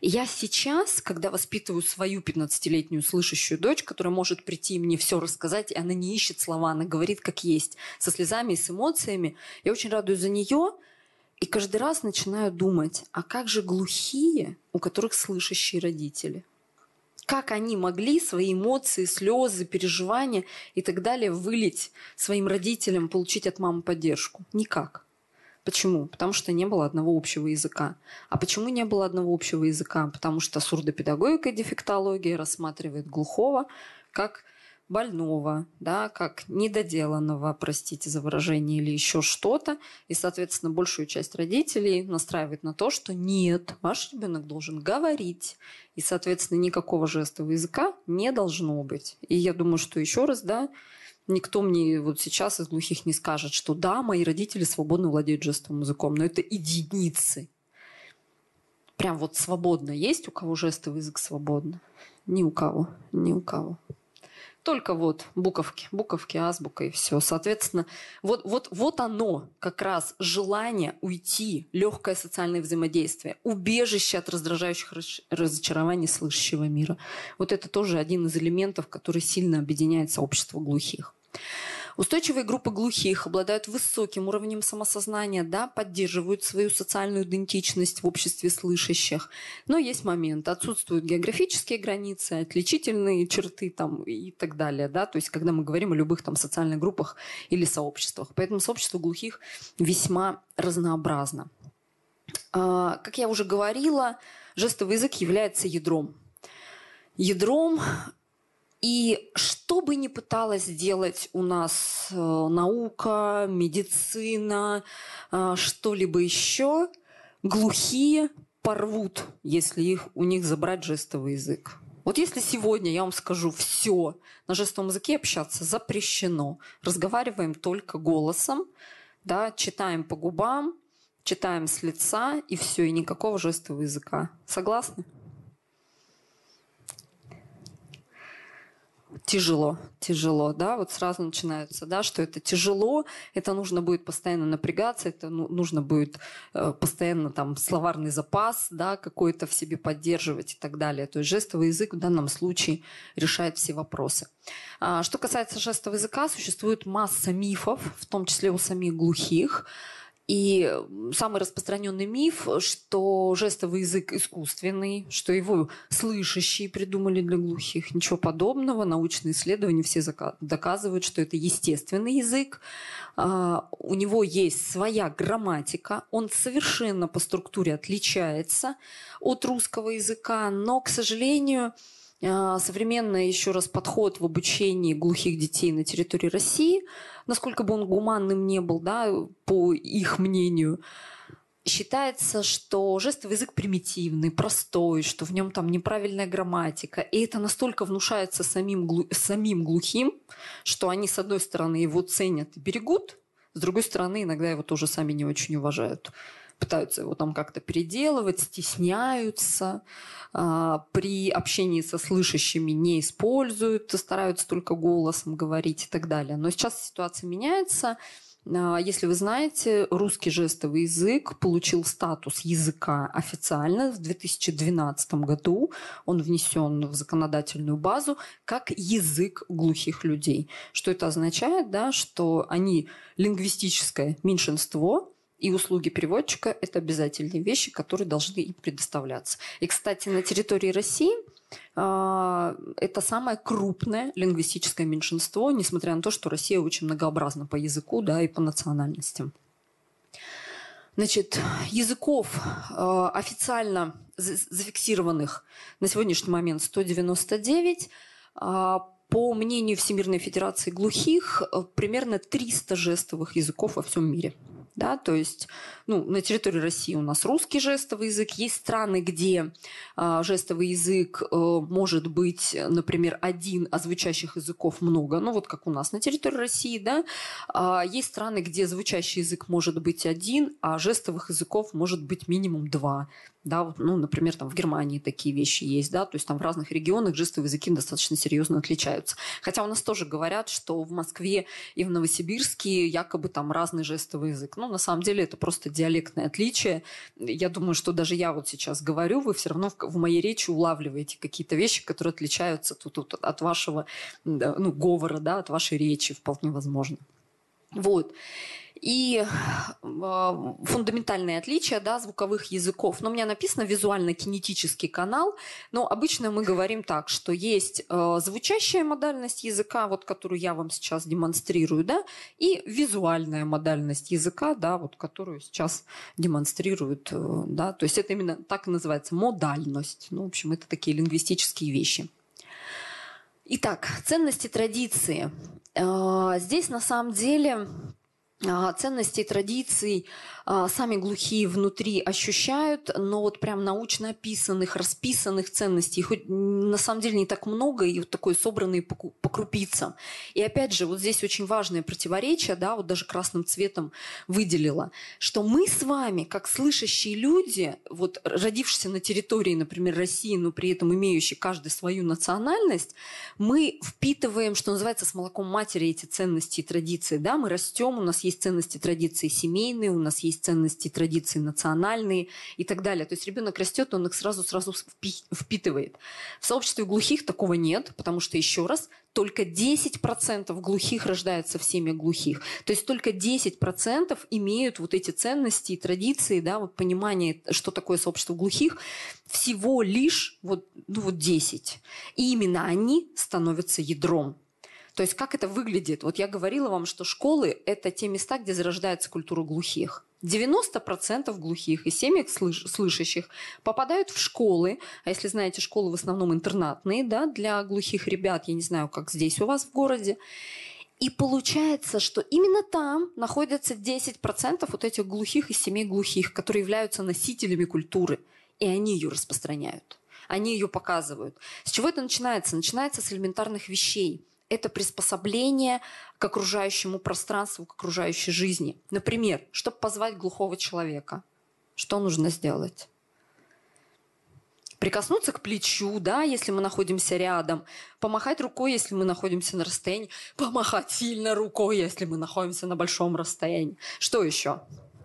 И я сейчас, когда воспитываю свою 15-летнюю слышащую дочь, которая может прийти и мне все рассказать, и она не ищет слова, она говорит как есть, со слезами и с эмоциями, я очень радуюсь за нее, и каждый раз начинаю думать, а как же глухие, у которых слышащие родители? Как они могли свои эмоции, слезы, переживания и так далее вылить своим родителям, получить от мамы поддержку? Никак. Почему? Потому что не было одного общего языка. А почему не было одного общего языка? Потому что сурдопедагогика и дефектология рассматривает глухого как больного, да, как недоделанного, простите за выражение, или еще что-то. И, соответственно, большую часть родителей настраивает на то, что нет, ваш ребенок должен говорить. И, соответственно, никакого жестового языка не должно быть. И я думаю, что еще раз, да, никто мне вот сейчас из глухих не скажет, что да, мои родители свободно владеют жестовым языком, но это единицы. Прям вот свободно есть у кого жестовый язык свободно? Ни у кого, ни у кого. Только вот буковки, буковки, азбука и все. Соответственно, вот, вот, вот оно как раз желание уйти, легкое социальное взаимодействие, убежище от раздражающих разочарований слышащего мира. Вот это тоже один из элементов, который сильно объединяет сообщество глухих. Устойчивые группы глухих обладают высоким уровнем самосознания, да, поддерживают свою социальную идентичность в обществе слышащих. Но есть момент, отсутствуют географические границы, отличительные черты там, и так далее. Да? То есть, когда мы говорим о любых там, социальных группах или сообществах. Поэтому сообщество глухих весьма разнообразно. А, как я уже говорила, жестовый язык является ядром ядром и что бы ни пыталась сделать у нас э, наука, медицина, э, что-либо еще, глухие порвут, если их, у них забрать жестовый язык. Вот если сегодня я вам скажу все, на жестовом языке общаться запрещено. Разговариваем только голосом, да, читаем по губам, читаем с лица и все, и никакого жестового языка. Согласны? Тяжело, тяжело, да, вот сразу начинаются, да, что это тяжело, это нужно будет постоянно напрягаться, это ну, нужно будет э, постоянно там словарный запас, да, какой-то в себе поддерживать и так далее. То есть жестовый язык в данном случае решает все вопросы. А, что касается жестового языка, существует масса мифов, в том числе у самих глухих, и самый распространенный миф, что жестовый язык искусственный, что его слышащие придумали для глухих. Ничего подобного. Научные исследования все доказывают, что это естественный язык. А, у него есть своя грамматика. Он совершенно по структуре отличается от русского языка. Но, к сожалению, современный еще раз подход в обучении глухих детей на территории России, насколько бы он гуманным не был, да, по их мнению, считается, что жестовый язык примитивный, простой, что в нем там неправильная грамматика. И это настолько внушается самим, глу... самим глухим, что они, с одной стороны, его ценят и берегут, с другой стороны, иногда его тоже сами не очень уважают пытаются его там как-то переделывать, стесняются, а, при общении со слышащими не используют, стараются только голосом говорить и так далее. Но сейчас ситуация меняется. А, если вы знаете, русский жестовый язык получил статус языка официально в 2012 году. Он внесен в законодательную базу как язык глухих людей. Что это означает? Да, что они лингвистическое меньшинство, и услуги переводчика – это обязательные вещи, которые должны им предоставляться. И, кстати, на территории России э, это самое крупное лингвистическое меньшинство, несмотря на то, что Россия очень многообразна по языку да, и по национальностям. Значит, языков э, официально зафиксированных на сегодняшний момент 199. Э, по мнению Всемирной Федерации глухих, э, примерно 300 жестовых языков во всем мире – Да, то есть ну, на территории России у нас русский жестовый язык. Есть страны, где э, жестовый язык э, может быть, например, один, а звучащих языков много. Ну, вот как у нас на территории России. Да? А есть страны, где звучащий язык может быть один, а жестовых языков может быть минимум два да, ну, например, там в Германии такие вещи есть, да, то есть там в разных регионах жестовые языки достаточно серьезно отличаются. Хотя у нас тоже говорят, что в Москве и в Новосибирске якобы там разный жестовый язык. Ну, на самом деле это просто диалектное отличие. Я думаю, что даже я вот сейчас говорю, вы все равно в, в моей речи улавливаете какие-то вещи, которые отличаются тут, тут от вашего ну, говора, да, от вашей речи вполне возможно. Вот. И э, фундаментальные отличия да, звуковых языков. Но у меня написано визуально-кинетический канал, но обычно мы говорим так, что есть э, звучащая модальность языка, вот, которую я вам сейчас демонстрирую, да, и визуальная модальность языка, да, вот, которую сейчас демонстрируют. Э, да, то есть это именно так и называется модальность. Ну, в общем, это такие лингвистические вещи. Итак, ценности традиции. Э, здесь на самом деле а, ценностей, традиций а, сами глухие внутри ощущают, но вот прям научно описанных, расписанных ценностей, хоть на самом деле не так много, и вот такой собранный по, по крупицам. И опять же, вот здесь очень важное противоречие, да, вот даже красным цветом выделила, что мы с вами, как слышащие люди, вот родившиеся на территории, например, России, но при этом имеющие каждый свою национальность, мы впитываем, что называется, с молоком матери эти ценности и традиции, да, мы растем, у нас есть ценности традиции семейные, у нас есть ценности традиции национальные и так далее. То есть ребенок растет, он их сразу-сразу впитывает. В сообществе глухих такого нет, потому что, еще раз, только 10% глухих рождаются в семьях глухих. То есть только 10% имеют вот эти ценности и традиции, да, вот понимание, что такое сообщество глухих, всего лишь вот, ну вот 10. И именно они становятся ядром то есть как это выглядит? Вот я говорила вам, что школы – это те места, где зарождается культура глухих. 90% глухих и семьях слыш- слышащих попадают в школы, а если знаете, школы в основном интернатные, да, для глухих ребят, я не знаю, как здесь у вас в городе, и получается, что именно там находятся 10% вот этих глухих из семей глухих, которые являются носителями культуры, и они ее распространяют. Они ее показывают. С чего это начинается? Начинается с элементарных вещей это приспособление к окружающему пространству, к окружающей жизни. Например, чтобы позвать глухого человека, что нужно сделать? Прикоснуться к плечу, да, если мы находимся рядом. Помахать рукой, если мы находимся на расстоянии. Помахать сильно рукой, если мы находимся на большом расстоянии. Что еще?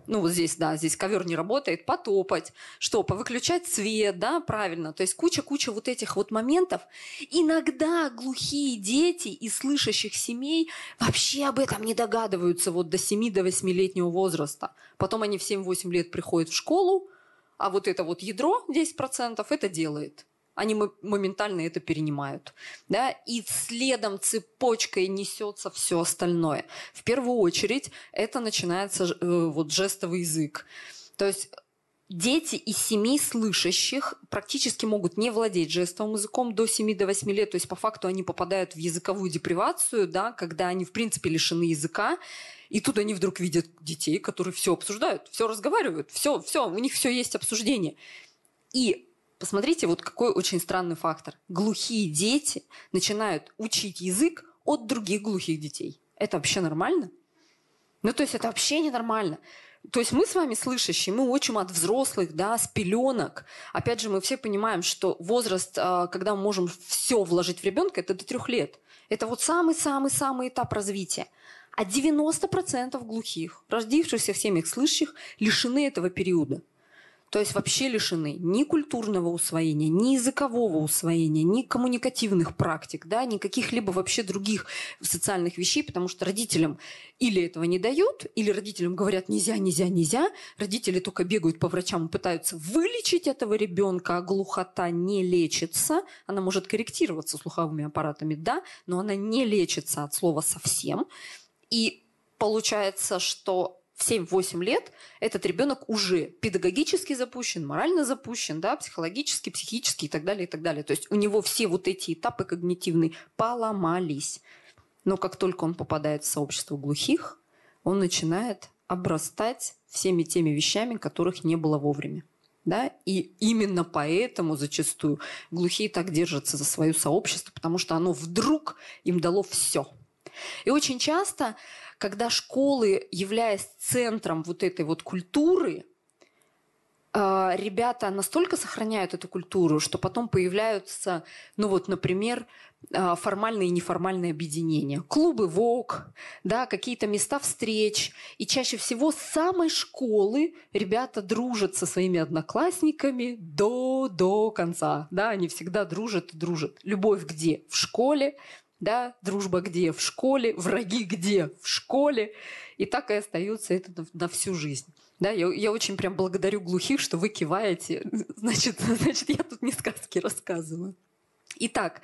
Ну вот здесь, да, здесь ковер не работает, потопать, что, повыключать свет, да, правильно, то есть куча-куча вот этих вот моментов. Иногда глухие дети из слышащих семей вообще об этом не догадываются вот до 7-8-летнего возраста. Потом они в 7-8 лет приходят в школу, а вот это вот ядро 10% это делает они моментально это перенимают. Да? И следом цепочкой несется все остальное. В первую очередь это начинается э, вот жестовый язык. То есть дети из семи слышащих практически могут не владеть жестовым языком до 7-8 до лет. То есть по факту они попадают в языковую депривацию, да, когда они в принципе лишены языка. И тут они вдруг видят детей, которые все обсуждают, все разговаривают, все, все, у них все есть обсуждение. И Посмотрите, вот какой очень странный фактор. Глухие дети начинают учить язык от других глухих детей. Это вообще нормально? Ну, то есть это вообще ненормально. То есть мы с вами слышащие, мы учим от взрослых, да, с пеленок. Опять же, мы все понимаем, что возраст, а, когда мы можем все вложить в ребенка, это до трех лет. Это вот самый-самый-самый этап развития. А 90% глухих, родившихся в семьях слышащих, лишены этого периода. То есть вообще лишены ни культурного усвоения, ни языкового усвоения, ни коммуникативных практик, да, ни каких-либо вообще других социальных вещей, потому что родителям или этого не дают, или родителям говорят нельзя, нельзя, нельзя. Родители только бегают по врачам и пытаются вылечить этого ребенка, а глухота не лечится. Она может корректироваться слуховыми аппаратами, да, но она не лечится от слова совсем. И получается, что в 7-8 лет этот ребенок уже педагогически запущен, морально запущен, да, психологически, психически и так далее, и так далее. То есть у него все вот эти этапы когнитивные поломались. Но как только он попадает в сообщество глухих, он начинает обрастать всеми теми вещами, которых не было вовремя. Да? И именно поэтому зачастую глухие так держатся за свое сообщество, потому что оно вдруг им дало все. И очень часто, когда школы, являясь центром вот этой вот культуры, а, ребята настолько сохраняют эту культуру, что потом появляются, ну вот, например, а, формальные и неформальные объединения. Клубы ВОК, да, какие-то места встреч. И чаще всего с самой школы ребята дружат со своими одноклассниками до, до конца. Да, они всегда дружат и дружат. Любовь где? В школе, да, дружба где? В школе, враги где? В школе. И так и остается это на, всю жизнь. Да, я, я очень прям благодарю глухих, что вы киваете. (laughs) Значит, (laughs) значит, я тут не сказки рассказываю. Итак,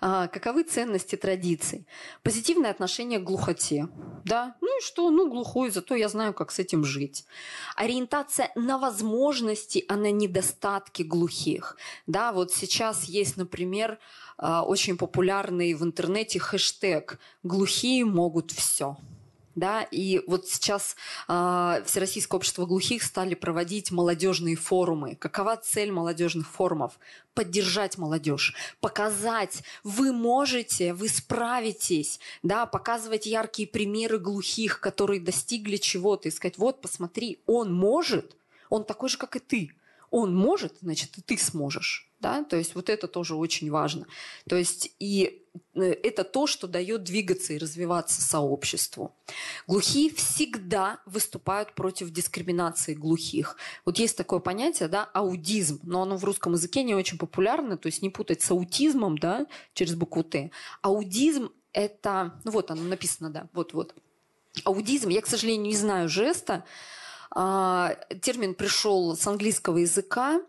а, каковы ценности традиций? Позитивное отношение к глухоте. Да, ну и что, ну глухой, зато я знаю, как с этим жить. Ориентация на возможности, а на недостатки глухих. Да, вот сейчас есть, например, а, очень популярный в интернете хэштег «Глухие могут все» да, и вот сейчас э, Всероссийское общество глухих стали проводить молодежные форумы. Какова цель молодежных форумов? Поддержать молодежь, показать, вы можете, вы справитесь, да, показывать яркие примеры глухих, которые достигли чего-то, и сказать, вот, посмотри, он может, он такой же, как и ты. Он может, значит, и ты сможешь. Да? То есть вот это тоже очень важно. То есть и э, это то, что дает двигаться и развиваться сообществу. Глухие всегда выступают против дискриминации глухих. Вот есть такое понятие, да, аудизм, но оно в русском языке не очень популярно, то есть не путать с аутизмом, да, через букву Т. Аудизм – это, ну вот оно написано, да, вот-вот. Аудизм, я, к сожалению, не знаю жеста, термин пришел с английского языка,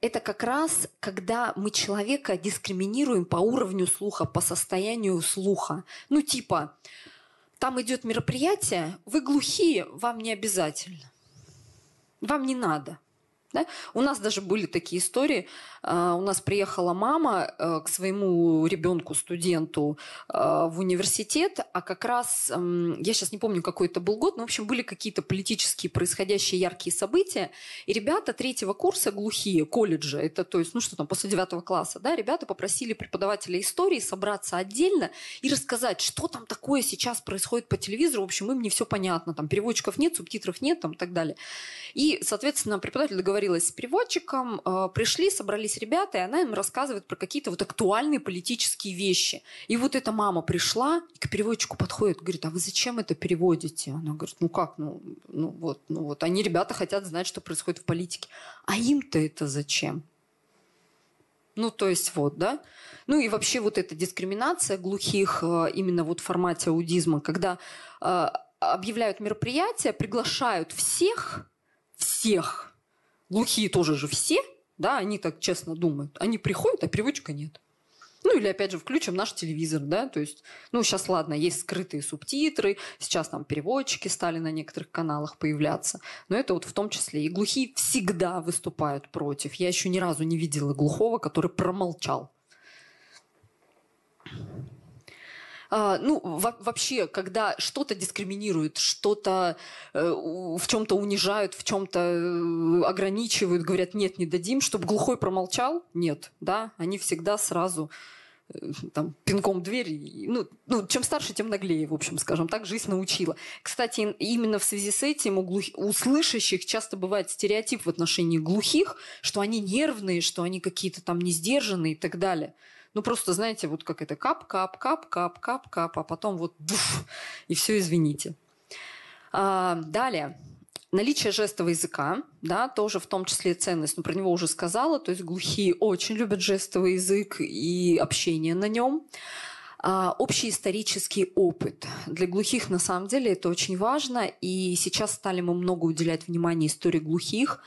это как раз, когда мы человека дискриминируем по уровню слуха, по состоянию слуха. Ну, типа, там идет мероприятие, вы глухие, вам не обязательно. Вам не надо. Да? У нас даже были такие истории. А, у нас приехала мама э, к своему ребенку, студенту э, в университет, а как раз, я сейчас не помню, какой это был год, но, в общем, были какие-то политические происходящие яркие события, и ребята третьего курса глухие, колледжа, это то есть, ну что там, после девятого класса, да, ребята попросили преподавателя истории собраться отдельно и рассказать, что там такое сейчас происходит по телевизору, в общем, им не все понятно, там переводчиков нет, субтитров нет, там и так далее. И, соответственно, преподаватель договорился договорилась с переводчиком, э, пришли, собрались ребята, и она им рассказывает про какие-то вот актуальные политические вещи. И вот эта мама пришла, и к переводчику подходит, говорит, а вы зачем это переводите? Она говорит, ну как, ну, ну вот, ну вот, они, ребята, хотят знать, что происходит в политике. А им-то это зачем? Ну, то есть вот, да. Ну и вообще вот эта дискриминация глухих э, именно вот в формате аудизма, когда э, объявляют мероприятия, приглашают всех, всех, глухие тоже же все, да, они так честно думают. Они приходят, а переводчика нет. Ну или опять же включим наш телевизор, да, то есть, ну сейчас ладно, есть скрытые субтитры, сейчас там переводчики стали на некоторых каналах появляться, но это вот в том числе и глухие всегда выступают против. Я еще ни разу не видела глухого, который промолчал. А, ну, вообще, когда что-то дискриминируют, что-то э, в чем-то унижают, в чем-то э, ограничивают, говорят, нет, не дадим, чтобы глухой промолчал, нет, да, они всегда сразу э, там, пинком дверь. Ну, ну, чем старше, тем наглее, в общем, скажем так, жизнь научила. Кстати, именно в связи с этим у, глух... у слышащих часто бывает стереотип в отношении глухих, что они нервные, что они какие-то там несдержанные и так далее. Ну, просто, знаете, вот как это кап, кап, кап, кап, кап, кап, а потом вот буф, и все, извините. А, далее. Наличие жестового языка, да, тоже в том числе ценность, но ну, про него уже сказала, то есть глухие очень любят жестовый язык и общение на нем. А, общий исторический опыт. Для глухих на самом деле это очень важно, и сейчас стали мы много уделять внимания истории глухих.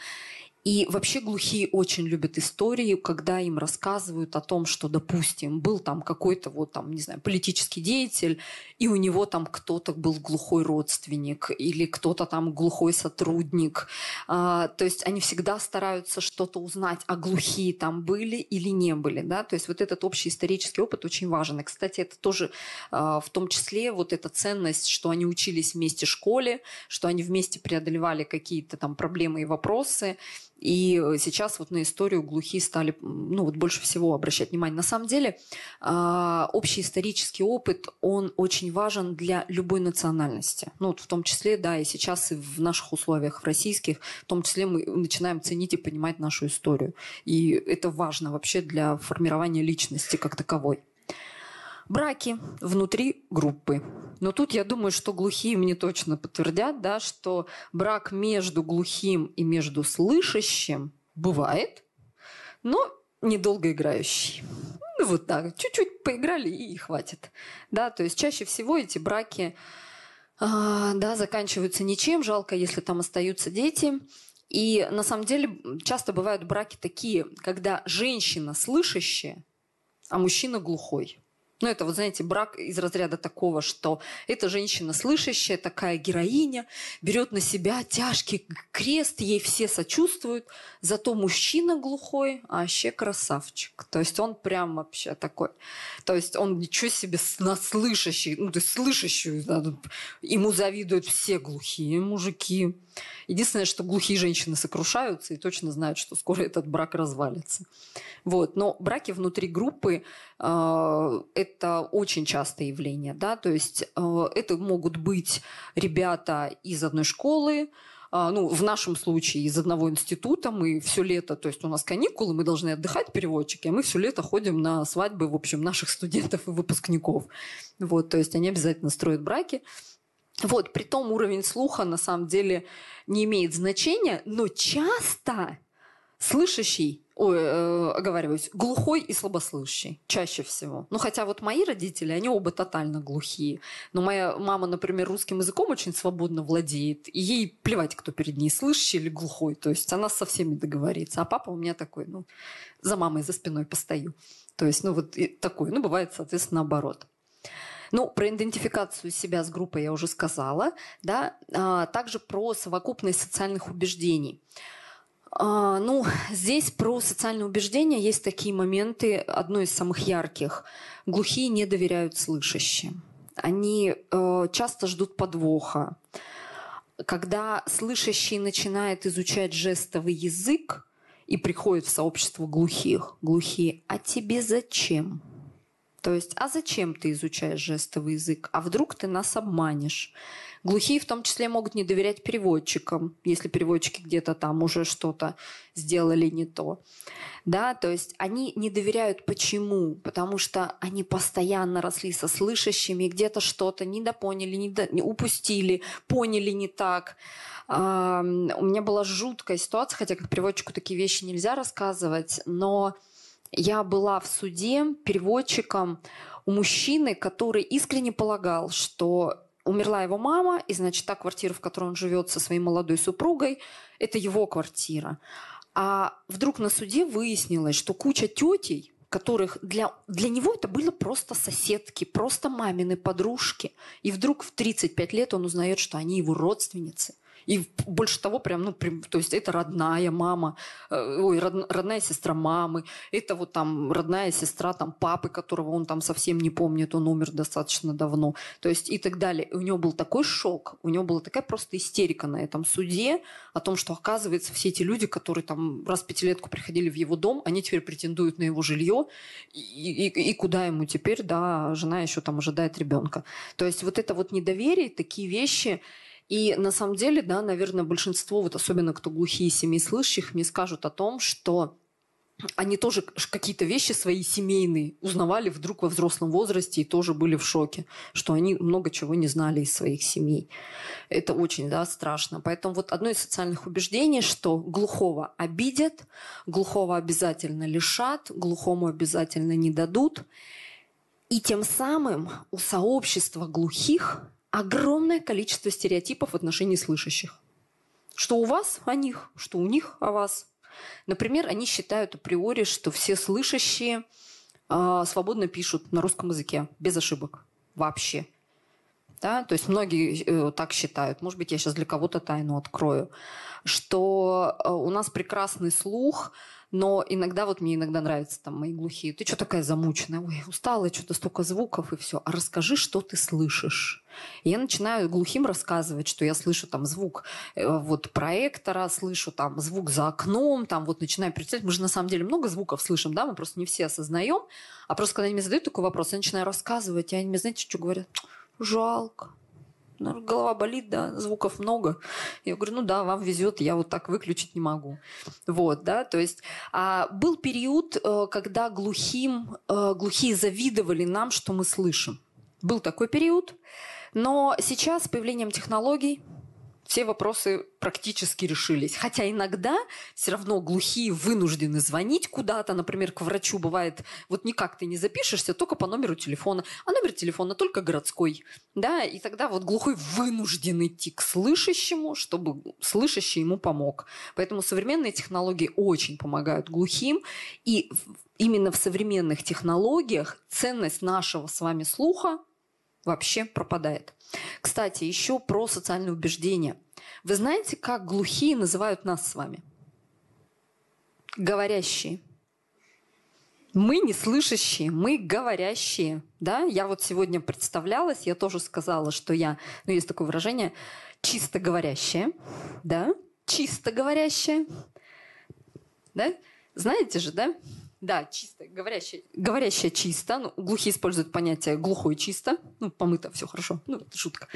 И вообще глухие очень любят истории, когда им рассказывают о том, что, допустим, был там какой-то вот там, не знаю, политический деятель, и у него там кто-то был глухой родственник или кто-то там глухой сотрудник. А, то есть они всегда стараются что-то узнать, а глухие там были или не были, да. То есть вот этот общий исторический опыт очень важен. И, кстати, это тоже а, в том числе вот эта ценность, что они учились вместе в школе, что они вместе преодолевали какие-то там проблемы и вопросы. И э, сейчас вот на историю глухие стали ну, вот больше всего обращать внимание. На самом деле а, общий исторический опыт, он очень важен для любой национальности. Ну, вот в том числе, да, и сейчас и в наших условиях, в российских, в том числе мы начинаем ценить и понимать нашу историю. И это важно вообще для формирования личности как таковой. Браки внутри группы. Но тут я думаю, что глухие мне точно подтвердят, да, что брак между глухим и между слышащим бывает, но недолго играющий. Ну, вот так, чуть-чуть поиграли и хватит. Да, то есть чаще всего эти браки а, да, заканчиваются ничем, жалко, если там остаются дети. И на самом деле часто бывают браки такие, когда женщина слышащая, а мужчина глухой. Ну, это, вот знаете, брак из разряда такого, что эта женщина слышащая, такая героиня, берет на себя тяжкий крест, ей все сочувствуют, зато мужчина глухой, а вообще красавчик. То есть он прям вообще такой. То есть он ничего себе на слышащий, ну, то есть слышащую, ему завидуют все глухие мужики. Единственное, что глухие женщины сокрушаются и точно знают, что скоро этот брак развалится. Вот. Но браки внутри группы это очень частое явление. Да? То есть э, это могут быть ребята из одной школы, э, ну, в нашем случае из одного института, мы все лето, то есть у нас каникулы, мы должны отдыхать, переводчики, а мы все лето ходим на свадьбы, в общем, наших (laughs) студентов и выпускников. Вот, то есть они обязательно строят браки. Вот, при том уровень слуха на самом деле не имеет значения, но часто слышащий, ой, э, оговариваюсь, глухой и слабослышащий, чаще всего. Ну, хотя вот мои родители, они оба тотально глухие. Но моя мама, например, русским языком очень свободно владеет, и ей плевать, кто перед ней, слышащий или глухой. То есть она со всеми договорится. А папа у меня такой, ну, за мамой за спиной постою. То есть, ну, вот такой. Ну, бывает, соответственно, наоборот. Ну, про идентификацию себя с группой я уже сказала, да, а, также про совокупность социальных убеждений. А, ну, (laughs) здесь про социальные убеждения есть такие моменты, одно из самых ярких. Глухие не доверяют слышащим. Они э, часто ждут подвоха. Когда слышащий начинает изучать жестовый язык и приходит в сообщество глухих, глухие, а тебе зачем? То есть, а зачем ты изучаешь жестовый язык? А вдруг ты нас обманешь? Глухие в том числе могут не доверять переводчикам, если переводчики где-то там уже что-то сделали не то. Да, то есть они не доверяют почему? Потому что они постоянно росли со слышащими, где-то что-то недопоняли, недо... не упустили, поняли не так. А, у меня была жуткая ситуация, хотя как переводчику такие вещи нельзя рассказывать, но я была в суде переводчиком у мужчины, который искренне полагал, что умерла его мама, и, значит, та квартира, в которой он живет со своей молодой супругой, это его квартира. А вдруг на суде выяснилось, что куча тетей, которых для, для него это были просто соседки, просто мамины подружки. И вдруг в 35 лет он узнает, что они его родственницы – и больше того, прям, ну, прям, то есть это родная мама, э, ой, род, родная сестра мамы, это вот там родная сестра там папы, которого он там совсем не помнит, он умер достаточно давно, то есть и так далее. И у него был такой шок, у него была такая просто истерика на этом суде о том, что оказывается все эти люди, которые там раз в пятилетку приходили в его дом, они теперь претендуют на его жилье, и, и, и куда ему теперь, да, жена еще там ожидает ребенка. То есть вот это вот недоверие, такие вещи, и на самом деле, да, наверное, большинство, вот особенно кто глухие семьи слышащих, мне скажут о том, что они тоже какие-то вещи свои семейные узнавали вдруг во взрослом возрасте и тоже были в шоке, что они много чего не знали из своих семей. Это очень да, страшно. Поэтому вот одно из социальных убеждений, что глухого обидят, глухого обязательно лишат, глухому обязательно не дадут. И тем самым у сообщества глухих огромное количество стереотипов в отношении слышащих. Что у вас о них, что у них о вас. Например, они считают априори, что все слышащие э, свободно пишут на русском языке, без ошибок вообще. Да? То есть многие э, так считают. Может быть, я сейчас для кого-то тайну открою. Что э, у нас прекрасный слух, но иногда, вот мне иногда нравятся там мои глухие. Ты что такая замученная? Ой, устала, что-то столько звуков и все. А расскажи, что ты слышишь. Я начинаю глухим рассказывать, что я слышу там звук э, вот проектора, слышу там звук за окном, там вот начинаю представлять. Мы же на самом деле много звуков слышим, да, мы просто не все осознаем. А просто когда они мне задают такой вопрос, я начинаю рассказывать, и они мне, знаете, что говорят? Жалко ну, голова болит, да, звуков много. Я говорю, ну да, вам везет, я вот так выключить не могу. Вот, да, то есть а, был период, э, когда глухим, э, глухие завидовали нам, что мы слышим. Был такой период, но сейчас с появлением технологий все вопросы практически решились. Хотя иногда все равно глухие вынуждены звонить куда-то, например, к врачу бывает, вот никак ты не запишешься, только по номеру телефона, а номер телефона только городской, да, и тогда вот глухой вынужден идти к слышащему, чтобы слышащий ему помог. Поэтому современные технологии очень помогают глухим, и именно в современных технологиях ценность нашего с вами слуха вообще пропадает. Кстати, еще про социальные убеждения. Вы знаете, как глухие называют нас с вами? Говорящие. Мы не слышащие, мы говорящие. Да? Я вот сегодня представлялась, я тоже сказала, что я, ну есть такое выражение, чисто говорящая. Да? Чисто говорящая. Да? Знаете же, да? Да, чисто, говорящая, говорящая чисто. Ну, глухие используют понятие глухой чисто. Ну, помыто, все хорошо. Ну, это шутка.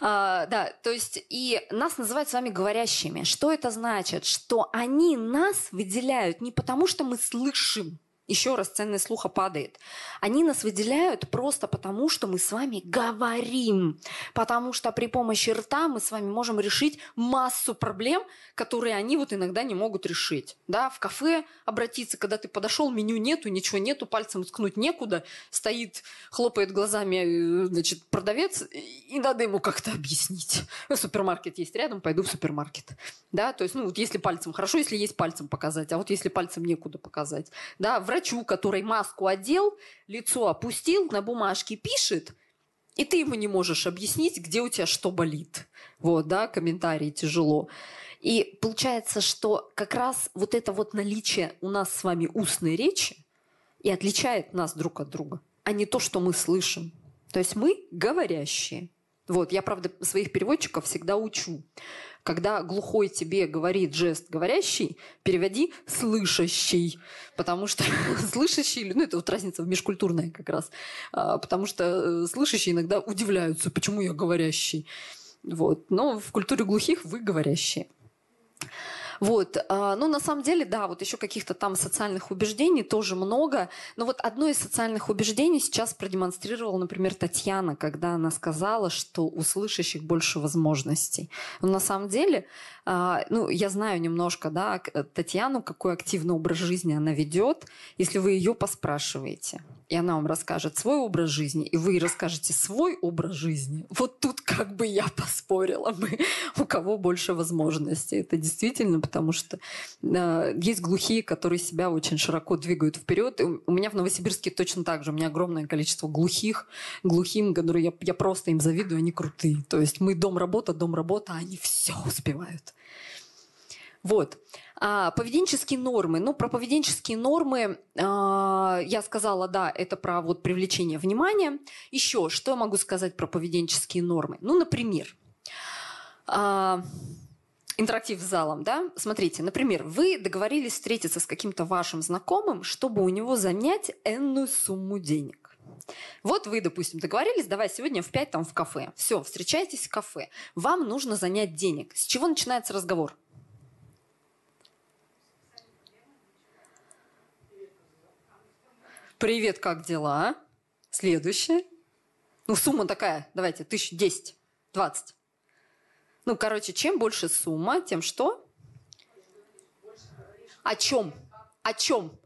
А, да, то есть и нас называют с вами говорящими. Что это значит? Что они нас выделяют не потому, что мы слышим, еще раз ценность слуха падает. Они нас выделяют просто потому, что мы с вами говорим. Потому что при помощи рта мы с вами можем решить массу проблем, которые они вот иногда не могут решить. Да, в кафе обратиться, когда ты подошел, меню нету, ничего нету, пальцем ткнуть некуда, стоит, хлопает глазами, значит, продавец, и надо ему как-то объяснить. Супермаркет есть рядом, пойду в супермаркет. Да, то есть, ну, вот если пальцем, хорошо, если есть пальцем показать, а вот если пальцем некуда показать. Да, врачу, который маску одел, лицо опустил, на бумажке пишет, и ты ему не можешь объяснить, где у тебя что болит. Вот, да, комментарии тяжело. И получается, что как раз вот это вот наличие у нас с вами устной речи и отличает нас друг от друга, а не то, что мы слышим. То есть мы говорящие. Вот, я, правда, своих переводчиков всегда учу. Когда глухой тебе говорит жест говорящий, переводи слышащий. Потому что (laughs) слышащий, ну это вот разница межкультурная как раз. А, потому что э, слышащие иногда удивляются, почему я говорящий. Вот. Но в культуре глухих вы говорящие. Вот. А, ну, на самом деле, да, вот еще каких-то там социальных убеждений тоже много. Но вот одно из социальных убеждений сейчас продемонстрировала, например, Татьяна, когда она сказала, что у слышащих больше возможностей. Но на самом деле, а, ну, я знаю немножко, да, Татьяну, какой активный образ жизни она ведет. Если вы ее поспрашиваете, и она вам расскажет свой образ жизни, и вы расскажете свой образ жизни, вот тут как бы я (laughs) поспорила бы, у кого больше возможностей. Это действительно, потому что э, есть глухие, которые себя очень широко двигают вперед. И у меня в Новосибирске точно так же. У меня огромное количество глухих, глухим, которые я, я просто им завидую, они крутые. То есть мы дом-работа, дом-работа, а они все успевают. Вот. А, поведенческие нормы. Ну, про поведенческие нормы а, я сказала, да, это про вот привлечение внимания. Еще, что я могу сказать про поведенческие нормы? Ну, например, а, интерактив с залом, да? Смотрите, например, вы договорились встретиться с каким-то вашим знакомым, чтобы у него занять энную сумму денег. Вот вы, допустим, договорились, давай сегодня в 5 там в кафе. Все, встречайтесь в кафе. Вам нужно занять денег. С чего начинается разговор? Привет, как дела? Следующее. Ну, сумма такая, давайте, тысяч, десять, двадцать. Ну, короче, чем больше сумма, тем что? О чем? О чем?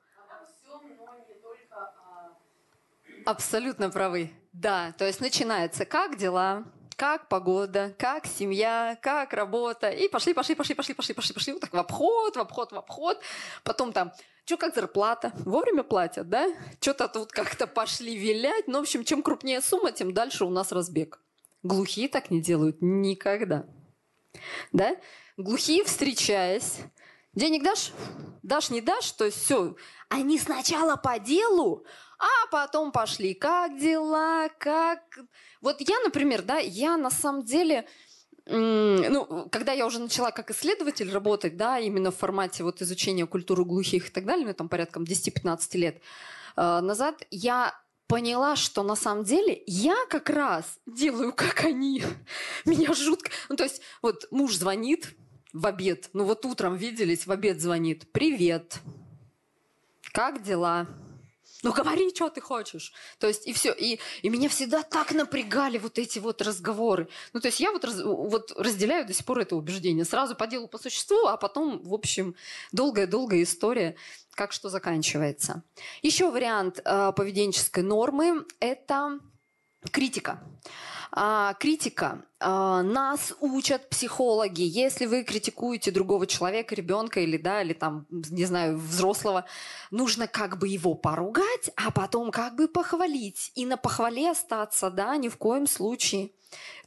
Абсолютно правы. Да, то есть начинается как дела, как погода, как семья, как работа. И пошли, пошли, пошли, пошли, пошли, пошли, пошли. Вот так в обход, в обход, в обход. Потом там, что как зарплата? Вовремя платят, да? Что-то тут как-то пошли вилять. Ну, в общем, чем крупнее сумма, тем дальше у нас разбег. Глухие так не делают никогда. Да? Глухие, встречаясь, денег дашь? Дашь, не дашь? То есть все. Они сначала по делу, а потом пошли, как дела, как... Вот я, например, да, я на самом деле, ну, когда я уже начала как исследователь работать, да, именно в формате вот изучения культуры глухих и так далее, ну, там порядком 10-15 лет э, назад, я поняла, что на самом деле я как раз делаю, как они. (laughs) Меня жутко... Ну, то есть, вот муж звонит в обед, ну, вот утром виделись, в обед звонит. «Привет, как дела?» Ну говори, что ты хочешь. То есть и все. И, и меня всегда так напрягали вот эти вот разговоры. Ну то есть я вот, раз, вот разделяю до сих пор это убеждение. Сразу по делу, по существу, а потом, в общем, долгая-долгая история, как что заканчивается. Еще вариант э, поведенческой нормы – это критика. А, критика. А, нас учат психологи. Если вы критикуете другого человека, ребенка или, да, или там, не знаю, взрослого, нужно как бы его поругать, а потом как бы похвалить. И на похвале остаться, да, ни в коем случае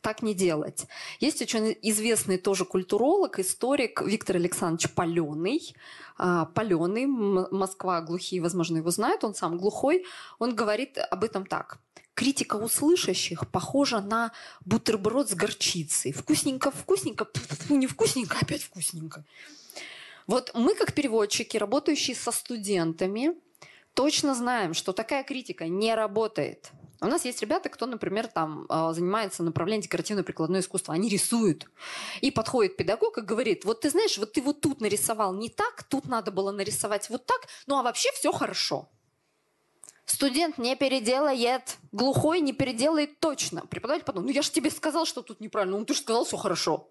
так не делать. Есть очень известный тоже культуролог, историк Виктор Александрович Паленый. А, Паленый, Москва глухие, возможно, его знают, он сам глухой. Он говорит об этом так. Критика услышащих похожа на бутерброд с горчицей. Вкусненько, вкусненько, не вкусненько, опять вкусненько. Вот мы, как переводчики, работающие со студентами, точно знаем, что такая критика не работает. У нас есть ребята, кто, например, там а, занимается направлением декоративно-прикладное искусство. Они рисуют. И подходит педагог и говорит, вот ты знаешь, вот ты вот тут нарисовал не так, тут надо было нарисовать вот так, ну а вообще все хорошо. Студент не переделает, глухой не переделает точно. Преподаватель потом, ну я же тебе сказал, что тут неправильно, ну ты же сказал, все хорошо.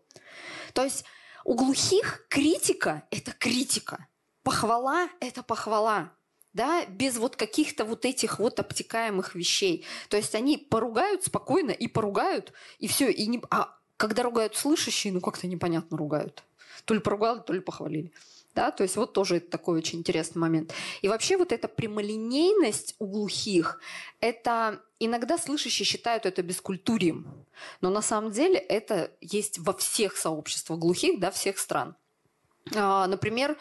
То есть у глухих критика – это критика. Похвала – это похвала да, без вот каких-то вот этих вот обтекаемых вещей. То есть они поругают спокойно и поругают, и все. И не... А когда ругают слышащие, ну как-то непонятно ругают. То ли поругали, то ли похвалили. Да, то есть вот тоже такой очень интересный момент. И вообще вот эта прямолинейность у глухих, это иногда слышащие считают это бескультурием. Но на самом деле это есть во всех сообществах глухих, да, всех стран. А, например,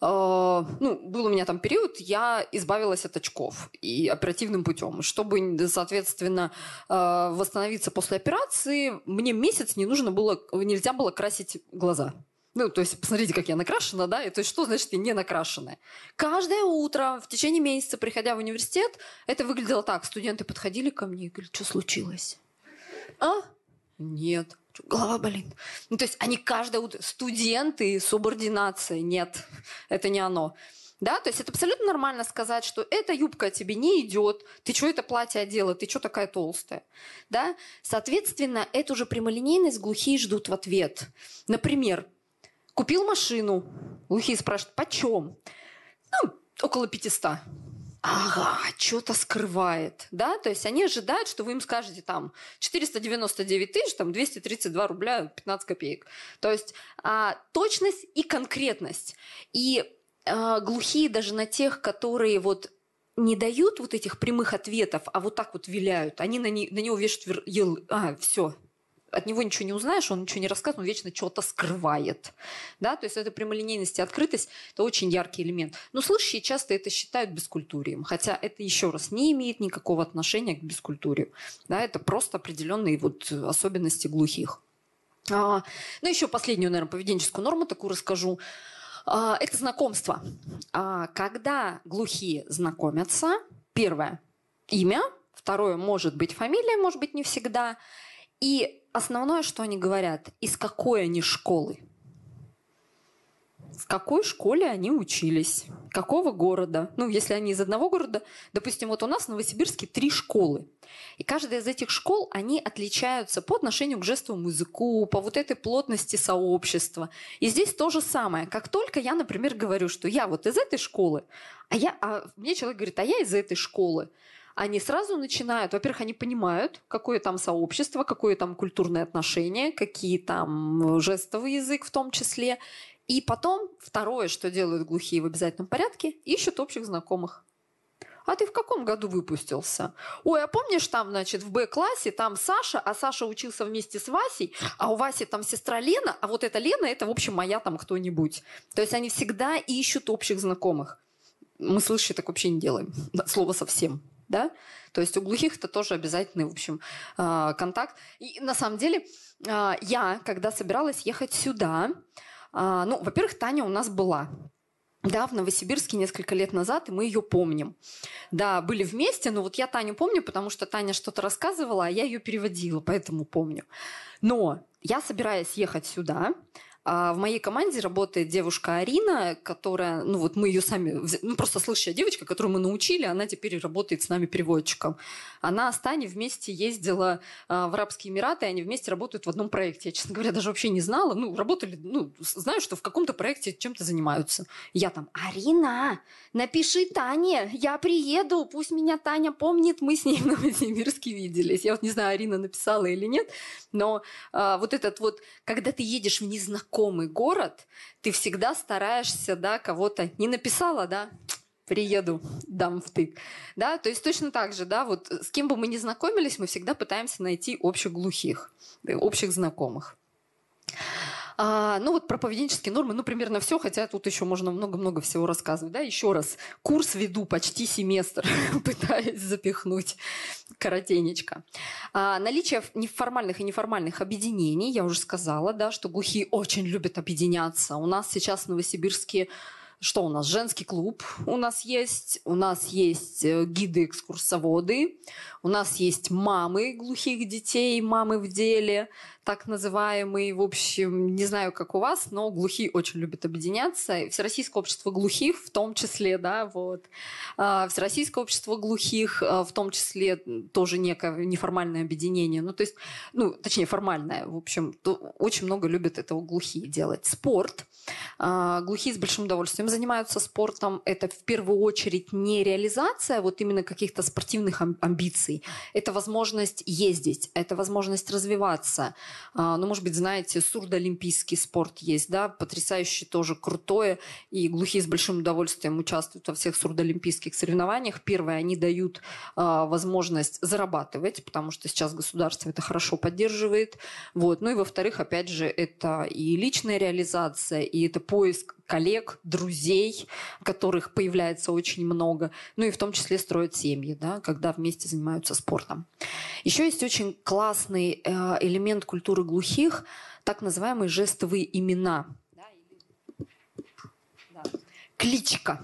Э, ну, был у меня там период, я избавилась от очков и оперативным путем. Чтобы, соответственно, э, восстановиться после операции, мне месяц не нужно было, нельзя было красить глаза. Ну, то есть, посмотрите, как я накрашена, да? И то есть, что значит я не накрашенная? Каждое утро, в течение месяца, приходя в университет, это выглядело так. Студенты подходили ко мне и говорили, что случилось? А? Нет голова болит. Ну, то есть они каждое утро, студенты, субординация, нет, это не оно. Да, то есть это абсолютно нормально сказать, что эта юбка тебе не идет, ты что это платье одела, ты что такая толстая. Да? Соответственно, эту же прямолинейность глухие ждут в ответ. Например, купил машину, глухие спрашивают, почем? Ну, около 500 ага, что-то скрывает, да, то есть они ожидают, что вы им скажете там 499 тысяч, там 232 рубля 15 копеек. То есть а, точность и конкретность. И а, глухие даже на тех, которые вот не дают вот этих прямых ответов, а вот так вот виляют, они на, не, на него вешают, а, все, от него ничего не узнаешь, он ничего не рассказывает, он вечно что-то скрывает. Да? То есть это прямолинейность и открытость – это очень яркий элемент. Но слышащие часто это считают бескультурием, хотя это, еще раз, не имеет никакого отношения к бескультурию. Да? Это просто определенные вот особенности глухих. А, ну, еще последнюю, наверное, поведенческую норму такую расскажу. А, это знакомство. А, когда глухие знакомятся, первое – имя, второе – может быть фамилия, может быть не всегда – и основное, что они говорят, из какой они школы. В какой школе они учились? Какого города? Ну, если они из одного города, допустим, вот у нас в Новосибирске три школы. И каждая из этих школ, они отличаются по отношению к жестовому языку, по вот этой плотности сообщества. И здесь то же самое. Как только я, например, говорю, что я вот из этой школы, а, я, а мне человек говорит, а я из этой школы, они сразу начинают, во-первых, они понимают, какое там сообщество, какое там культурное отношение, какие там жестовый язык в том числе. И потом второе, что делают глухие в обязательном порядке, ищут общих знакомых. А ты в каком году выпустился? Ой, а помнишь там, значит, в Б-классе там Саша, а Саша учился вместе с Васей, а у Васи там сестра Лена, а вот эта Лена, это, в общем, моя там кто-нибудь. То есть они всегда ищут общих знакомых. Мы слышали, так вообще не делаем. (laughs) Слово совсем. Да? То есть у глухих это тоже обязательный, в общем, а, контакт. И на самом деле а, я, когда собиралась ехать сюда, а, ну, во-первых, Таня у нас была. Да, в Новосибирске несколько лет назад, и мы ее помним. Да, были вместе, но вот я Таню помню, потому что Таня что-то рассказывала, а я ее переводила, поэтому помню. Но я собираюсь ехать сюда, в моей команде работает девушка Арина, которая, ну вот мы ее сами, ну просто слышащая девочка, которую мы научили, она теперь работает с нами переводчиком. Она с Таней вместе ездила а, в Арабские Эмираты, и они вместе работают в одном проекте. Я, честно говоря, даже вообще не знала. Ну, работали, ну, знаю, что в каком-то проекте чем-то занимаются. Я там, Арина, напиши Тане, я приеду, пусть меня Таня помнит, мы с ней в Новосибирске виделись. Я вот не знаю, Арина написала или нет, но а, вот этот вот, когда ты едешь в незнакомый город, ты всегда стараешься, да, кого-то не написала, да, приеду, дам втык. Да, то есть точно так же, да, вот с кем бы мы ни знакомились, мы всегда пытаемся найти общих глухих, общих знакомых. А, ну вот про поведенческие нормы, ну примерно все, хотя тут еще можно много-много всего рассказывать. Да? Еще раз, курс веду почти семестр, (laughs) пытаюсь запихнуть коротенечко. А, наличие неформальных и неформальных объединений, я уже сказала, да, что глухие очень любят объединяться. У нас сейчас в Новосибирске что у нас? Женский клуб у нас есть, у нас есть э, гиды-экскурсоводы, у нас есть мамы глухих детей, мамы в деле, так называемые, в общем, не знаю, как у вас, но глухие очень любят объединяться. Всероссийское общество глухих в том числе, да, вот. А, Всероссийское общество глухих а, в том числе тоже некое неформальное объединение. Ну, то есть, ну, точнее, формальное. В общем, очень много любят этого глухие делать. Спорт. А, глухие с большим удовольствием занимаются спортом. Это в первую очередь не реализация вот именно каких-то спортивных амбиций. Это возможность ездить, это возможность развиваться – а, ну, может быть, знаете, сурдоолимпийский спорт есть, да, потрясающий тоже крутое, и глухие с большим удовольствием участвуют во всех сурдоолимпийских соревнованиях. Первое, они дают а, возможность зарабатывать, потому что сейчас государство это хорошо поддерживает. Вот. Ну и во-вторых, опять же, это и личная реализация, и это поиск коллег, друзей, которых появляется очень много, ну и в том числе строят семьи, да, когда вместе занимаются спортом. Еще есть очень классный э, элемент культуры глухих, так называемые жестовые имена. Кличка.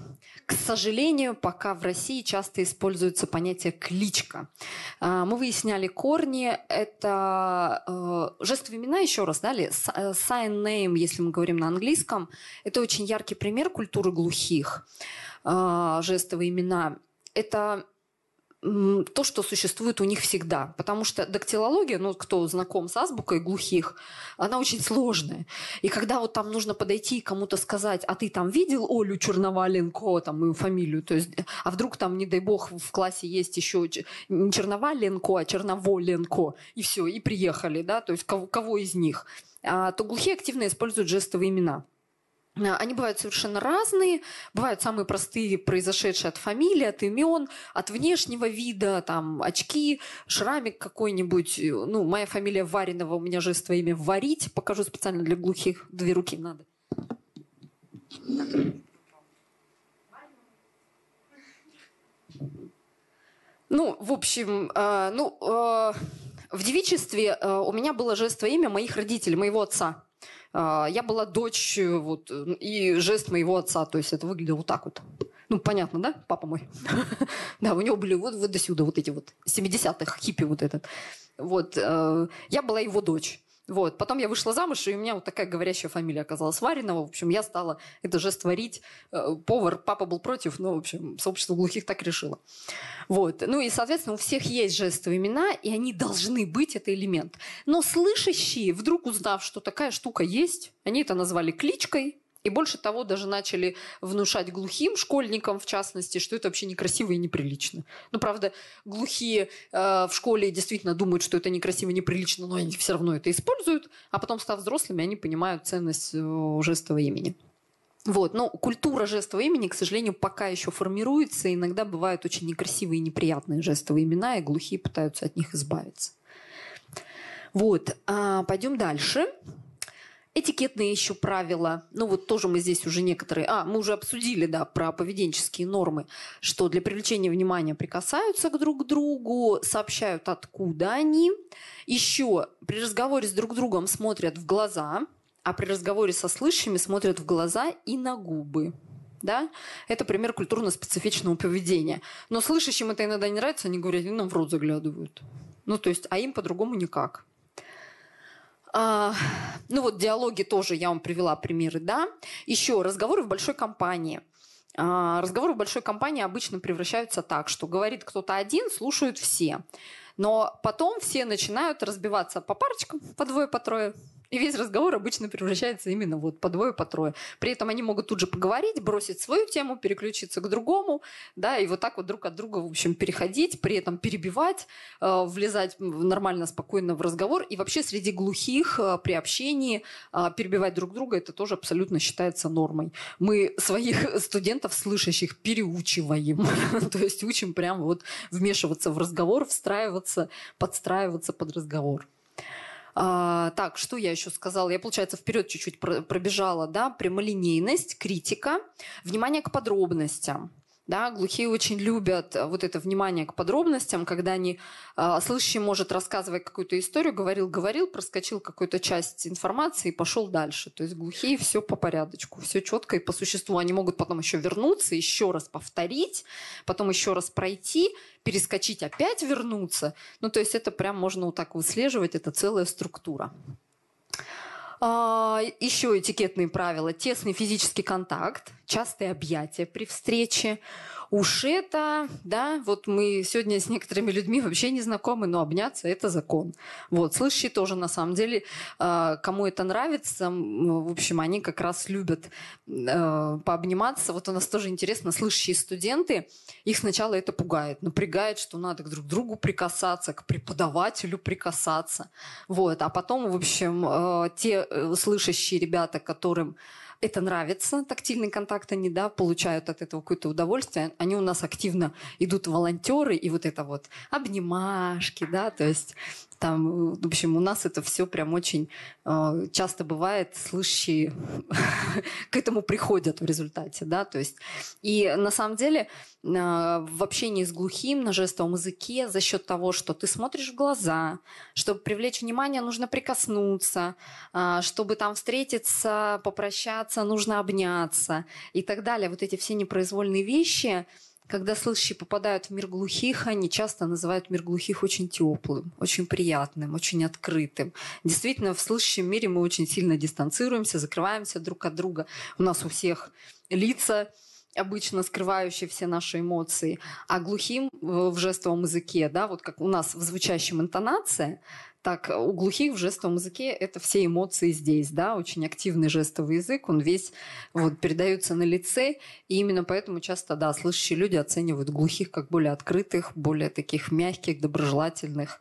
К сожалению, пока в России часто используется понятие кличка. А, мы выясняли корни. Это э, жестовые имена, еще раз, да, ли? Э, sign name, если мы говорим на английском. Это очень яркий пример культуры глухих. А, жестовые имена. Это то, что существует у них всегда. Потому что дактилология, ну, кто знаком с азбукой глухих, она очень сложная. И когда вот там нужно подойти и кому-то сказать, а ты там видел Олю Черноваленко, там, мою фамилию, то есть, а вдруг там, не дай бог, в классе есть еще не Черноваленко, а Черноволенко, и все, и приехали, да, то есть кого, кого из них, а, то глухие активно используют жестовые имена. Э, они бывают совершенно разные. Бывают самые простые, произошедшие от фамилии, от имен, от внешнего вида, там, очки, шрамик какой-нибудь. Ну, моя фамилия Варинова, у меня жестовое имя «Варить». Покажу специально для глухих. Две руки надо. Ну, в общем, э, ну, э, в девичестве э, у меня было жестовое имя моих родителей, моего отца. А, я была дочь э, вот, и жест моего отца, то есть это выглядело вот так вот. Ну, понятно, да, папа мой? (laughs) да, у него были вот, вот до сюда вот эти вот 70-х хиппи вот этот. Вот, э, я была его дочь. Вот. Потом я вышла замуж, и у меня вот такая говорящая фамилия оказалась Варинова. В общем, я стала это жест творить. Э, повар, папа был против, но, в общем, сообщество глухих так решило. Вот. Ну и, соответственно, у всех есть жестовые имена, и они должны быть, это элемент. Но слышащие, вдруг узнав, что такая штука есть, они это назвали кличкой, И больше того, даже начали внушать глухим школьникам, в частности, что это вообще некрасиво и неприлично. Ну, правда, глухие э, в школе действительно думают, что это некрасиво и неприлично, но они все равно это используют, а потом, став взрослыми, они понимают ценность э, жестового имени. Вот. Но культура жестового имени, к сожалению, пока еще формируется. Иногда бывают очень некрасивые и неприятные жестовые имена, и глухие пытаются от них избавиться. Вот. А, пойдем дальше. Этикетные еще правила. Ну вот тоже мы здесь уже некоторые... А, мы уже обсудили, да, про поведенческие нормы, что для привлечения внимания прикасаются к друг другу, сообщают, откуда они. Еще при разговоре с друг другом смотрят в глаза, а при разговоре со слышащими смотрят в глаза и на губы. Да? Это пример культурно-специфичного поведения. Но слышащим это иногда не нравится, они говорят, они нам в рот заглядывают. Ну, то есть, а им по-другому никак. А, ну вот диалоги тоже я вам привела примеры, да. Еще разговоры в большой компании. А, разговоры в большой компании обычно превращаются так, что говорит кто-то один, слушают все. Но потом все начинают разбиваться по парочкам, по двое, по трое, и весь разговор обычно превращается именно вот по двое, по трое. При этом они могут тут же поговорить, бросить свою тему, переключиться к другому, да, и вот так вот друг от друга, в общем, переходить, при этом перебивать, э, влезать нормально, спокойно в разговор. И вообще среди глухих э, при общении э, перебивать друг друга, это тоже абсолютно считается нормой. Мы своих (laughs) студентов, слышащих, переучиваем. (laughs) То есть учим прям вот вмешиваться в разговор, встраиваться, подстраиваться под разговор. А, так, что я еще сказала? Я, получается, вперед чуть-чуть пробежала, да, прямолинейность, критика, внимание к подробностям. Да, глухие очень любят э, вот это внимание к подробностям, когда они, э, слышащий может рассказывать какую-то историю, говорил, говорил, проскочил какую-то часть информации и пошел дальше. То есть глухие все по порядочку, все четко и по существу. Они могут потом еще вернуться, еще раз повторить, потом еще раз пройти, перескочить, опять вернуться. Ну, то есть это прям можно вот так выслеживать, это целая структура. А, еще этикетные правила. Тесный физический контакт, частые объятия при встрече, Уж это, да, вот мы сегодня с некоторыми людьми вообще не знакомы, но обняться – это закон. Вот, слышащие тоже, на самом деле, а, кому это нравится, в общем, они как раз любят а, пообниматься. Вот у нас тоже интересно, слышащие студенты, их сначала это пугает, напрягает, что надо к друг другу прикасаться, к преподавателю прикасаться. Вот, а потом, в общем, а, те э, слышащие ребята, которым это нравится, тактильный контакт они, да, получают от этого какое-то удовольствие. Они у нас активно идут волонтеры, и вот это вот обнимашки, да, то есть там, в общем, у нас это все прям очень э, часто бывает, слышащие (laughs) к этому приходят в результате, да, то есть и на самом деле э, в общении с глухим на жестовом языке за счет того, что ты смотришь в глаза, чтобы привлечь внимание, нужно прикоснуться, э, чтобы там встретиться, попрощаться, нужно обняться и так далее. Вот эти все непроизвольные вещи – когда слышащие попадают в мир глухих, они часто называют мир глухих очень теплым, очень приятным, очень открытым. Действительно, в слышащем мире мы очень сильно дистанцируемся, закрываемся друг от друга. У нас у всех лица обычно скрывающие все наши эмоции, а глухим в жестовом языке, да, вот как у нас в звучащем интонация, так, у глухих в жестовом языке это все эмоции здесь, да, очень активный жестовый язык, он весь вот передается на лице, и именно поэтому часто, да, слышащие люди оценивают глухих как более открытых, более таких мягких, доброжелательных.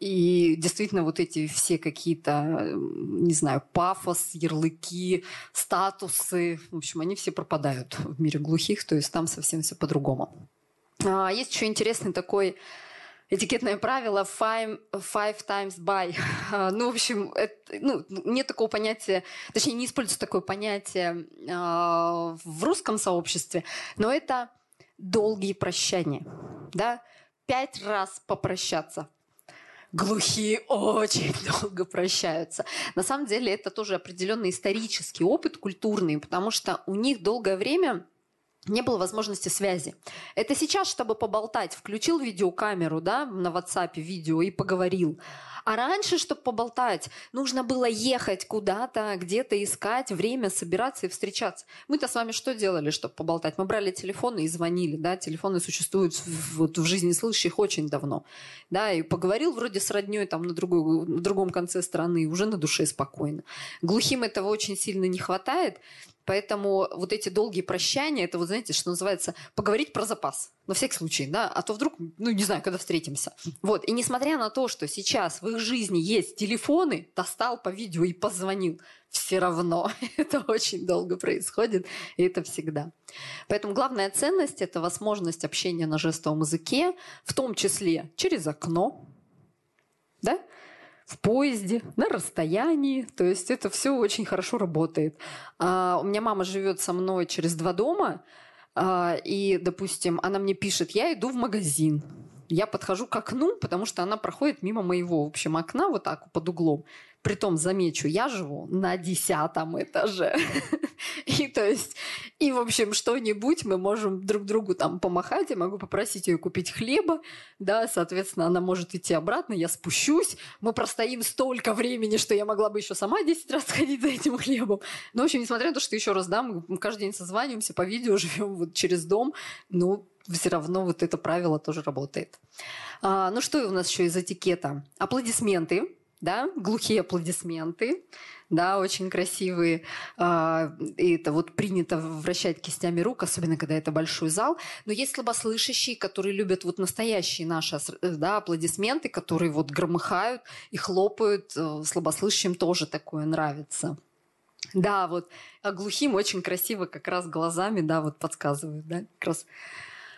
И действительно вот эти все какие-то, не знаю, пафос, ярлыки, статусы, в общем, они все пропадают в мире глухих, то есть там совсем все по-другому. А, есть еще интересный такой этикетное правило five, five times by. (laughs) Ну, в общем, это, ну, нет такого понятия, точнее, не используется такое понятие э, в русском сообществе, но это долгие прощания. Да? Пять раз попрощаться. Глухие очень (laughs) долго прощаются. На самом деле это тоже определенный исторический опыт культурный, потому что у них долгое время не было возможности связи. Это сейчас, чтобы поболтать, включил видеокамеру да, на WhatsApp видео и поговорил. А раньше, чтобы поболтать, нужно было ехать куда-то, где-то искать время, собираться и встречаться. Мы-то с вами что делали, чтобы поболтать? Мы брали телефоны и звонили. Да? Телефоны существуют в, вот, в жизни слышащих очень давно. Да? И поговорил вроде с родней там, на, другой, на другом конце страны, уже на душе спокойно. Глухим этого очень сильно не хватает. Поэтому вот эти долгие прощания, это вот, знаете, что называется, поговорить про запас. На всякий случай, да, а то вдруг, ну, не знаю, когда встретимся. Вот, и несмотря на то, что сейчас в их жизни есть телефоны, достал по видео и позвонил, все равно (laughs) это очень долго происходит, и это всегда. Поэтому главная ценность – это возможность общения на жестовом языке, в том числе через окно, да, в поезде, на расстоянии. То есть это все очень хорошо работает. А, у меня мама живет со мной через два дома, а, и, допустим, она мне пишет, я иду в магазин. Я подхожу к окну, потому что она проходит мимо моего, в общем, окна вот так под углом. Притом, замечу, я живу на десятом этаже. (laughs) И то есть, и в общем, что-нибудь мы можем друг другу там помахать. Я могу попросить ее купить хлеба, да, соответственно, она может идти обратно, я спущусь. Мы простоим столько времени, что я могла бы еще сама 10 раз ходить за этим хлебом. Но, в общем, несмотря на то, что еще раз, да, мы каждый день созваниваемся по видео, (laughs) живем вот через дом, ну, все равно вот это правило тоже работает. А, ну что у нас еще из этикета? Аплодисменты да, глухие аплодисменты, да, очень красивые. А, и это вот принято вращать кистями рук, особенно когда это большой зал. Но есть слабослышащие, которые любят вот настоящие наши да, аплодисменты, которые вот громыхают и хлопают. Э, слабослышащим тоже такое нравится. Да, вот а глухим очень красиво как раз глазами, да, вот подсказывают, да, как раз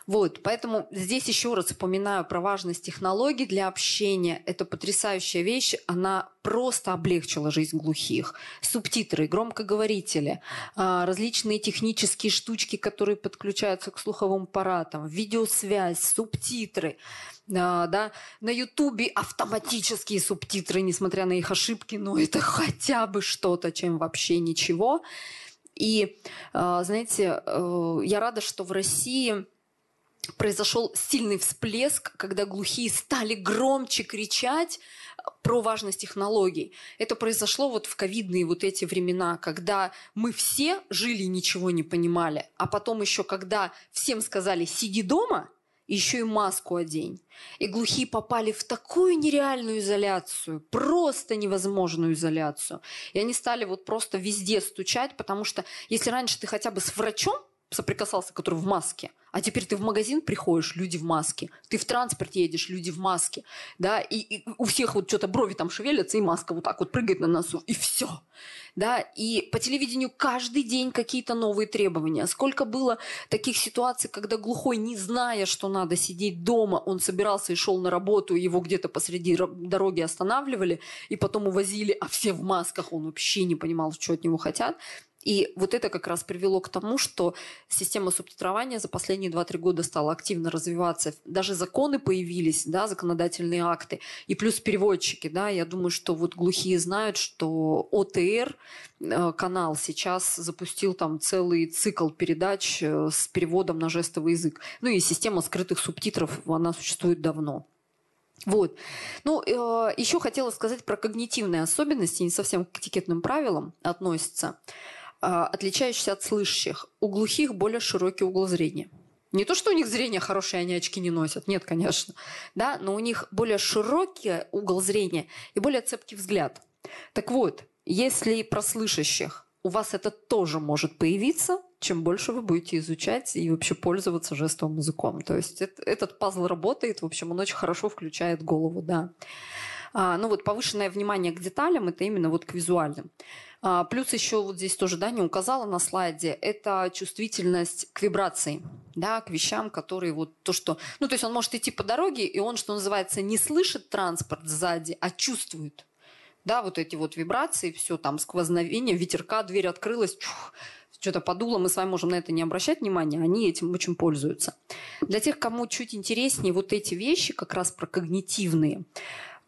вот, поэтому здесь еще раз упоминаю про важность технологий для общения. Это потрясающая вещь, она просто облегчила жизнь глухих. Субтитры, громкоговорители, а, различные технические штучки, которые подключаются к слуховым аппаратам, видеосвязь, субтитры. А, да, на Ютубе автоматические субтитры, несмотря на их ошибки, но это (laughs) хотя бы что-то, чем вообще ничего. И, а, знаете, э, я рада, что в России произошел сильный всплеск, когда глухие стали громче кричать э, про важность технологий. Это произошло вот в ковидные вот эти времена, когда мы все жили и ничего не понимали, а потом еще когда всем сказали «сиди дома», еще и маску одень. И глухие попали в такую нереальную изоляцию, просто невозможную изоляцию. И они стали вот просто везде стучать, потому что если раньше ты хотя бы с врачом соприкасался, который в маске. А теперь ты в магазин приходишь, люди в маске. Ты в транспорт едешь, люди в маске. Да, и, и у всех вот что-то брови там шевелятся, и маска вот так вот прыгает на носу, и все. Да, и по телевидению каждый день какие-то новые требования. Сколько было таких ситуаций, когда глухой, не зная, что надо сидеть дома, он собирался и шел на работу, его где-то посреди дороги останавливали, и потом увозили, а все в масках, он вообще не понимал, что от него хотят. И вот это как раз привело к тому, что система субтитрования за последние 2-3 года стала активно развиваться. Даже законы появились, да, законодательные акты. И плюс переводчики. Да, я думаю, что вот глухие знают, что ОТР э, канал сейчас запустил там целый цикл передач э, с переводом на жестовый язык. Ну и система скрытых субтитров, она существует давно. Вот. Ну, э, еще хотела сказать про когнитивные особенности, не совсем к этикетным правилам относятся. А, отличающийся от слышащих. У глухих более широкий угол зрения. Не то, что у них зрение хорошее, они очки не носят. Нет, конечно. Да, но у них более широкий угол зрения и более цепкий взгляд. Так вот, если про слышащих у вас это тоже может появиться, чем больше вы будете изучать и вообще пользоваться жестовым языком. То есть это, этот пазл работает, в общем, он очень хорошо включает голову, да. А, ну вот повышенное внимание к деталям – это именно вот к визуальным. А, плюс еще вот здесь тоже да, не указала на слайде, это чувствительность к вибрации, да, к вещам, которые вот то, что... Ну, то есть он может идти по дороге, и он, что называется, не слышит транспорт сзади, а чувствует. Да, вот эти вот вибрации, все там, сквозновение, ветерка, дверь открылась, чух, что-то подуло, мы с вами можем на это не обращать внимания, они этим очень пользуются. Для тех, кому чуть интереснее вот эти вещи, как раз про когнитивные,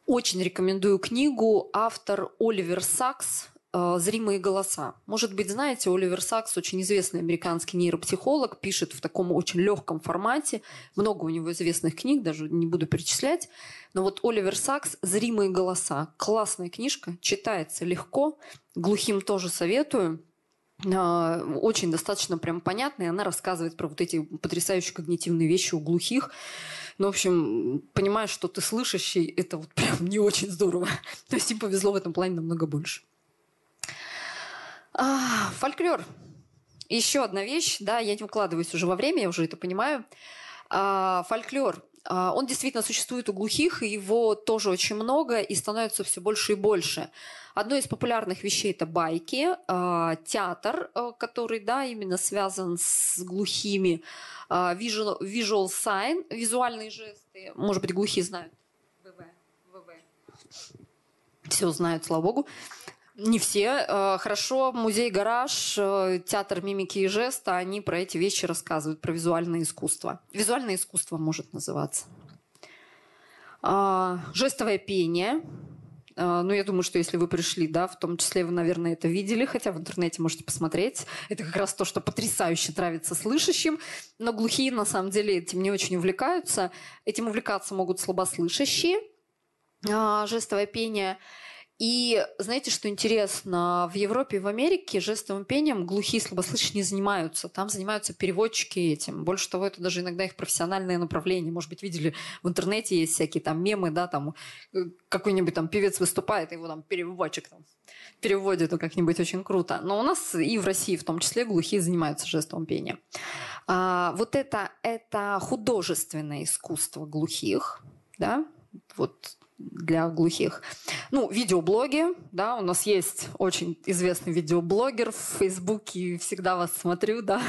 очень рекомендую книгу автор Оливер Сакс зримые голоса. Может быть, знаете, Оливер Сакс, очень известный американский нейропсихолог, пишет в таком очень легком формате. Много у него известных книг, даже не буду перечислять. Но вот Оливер Сакс «Зримые голоса». Классная книжка, читается легко. Глухим тоже советую. Э, очень достаточно прям понятная. Она рассказывает про вот эти потрясающие когнитивные вещи у глухих. Ну, в общем, понимаешь, что ты слышащий, это вот прям не очень здорово. (laughs) То есть им повезло в этом плане намного больше. А, фольклор. еще одна вещь, да, я не укладываюсь уже во время, я уже это понимаю. А, фольклор. А, он действительно существует у глухих, и его тоже очень много, и становится все больше и больше. Одно из популярных вещей это байки, а, театр, а, который, да, именно связан с глухими, а, visual, visual sign, визуальные жесты. Может быть, глухие знают. ВВ. Все знают, слава богу. Не все. Э, хорошо, музей «Гараж», э, театр мимики и жеста, они про эти вещи рассказывают, про визуальное искусство. Визуальное искусство может называться. А, жестовое пение. А, ну, я думаю, что если вы пришли, да, в том числе вы, наверное, это видели, хотя в интернете можете посмотреть. Это как раз то, что потрясающе нравится слышащим. Но глухие, на самом деле, этим не очень увлекаются. Этим увлекаться могут слабослышащие. А, жестовое пение – и знаете, что интересно? В Европе и в Америке жестовым пением глухие слабослышащие не занимаются. Там занимаются переводчики этим. Больше того, это даже иногда их профессиональное направление. Может быть, видели в интернете есть всякие там мемы, да, там э, какой-нибудь там певец выступает, его там переводчик там переводит ну, как-нибудь очень круто. Но у нас и в России в том числе глухие занимаются жестовым пением. А, вот это, это художественное искусство глухих, да, вот для глухих. Ну, видеоблоги, да, у нас есть очень известный видеоблогер в Фейсбуке, всегда вас смотрю, да,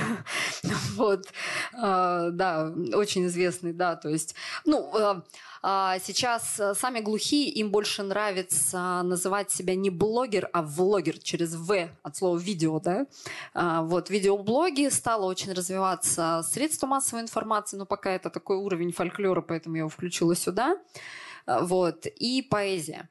(laughs) вот, а, да, очень известный, да, то есть, ну, а, а сейчас сами глухие, им больше нравится называть себя не блогер, а влогер через «в» от слова «видео», да. Вот, видеоблоги стало очень развиваться средства массовой информации, но пока это такой уровень фольклора, поэтому я его включила сюда. А, вот. И поэзия.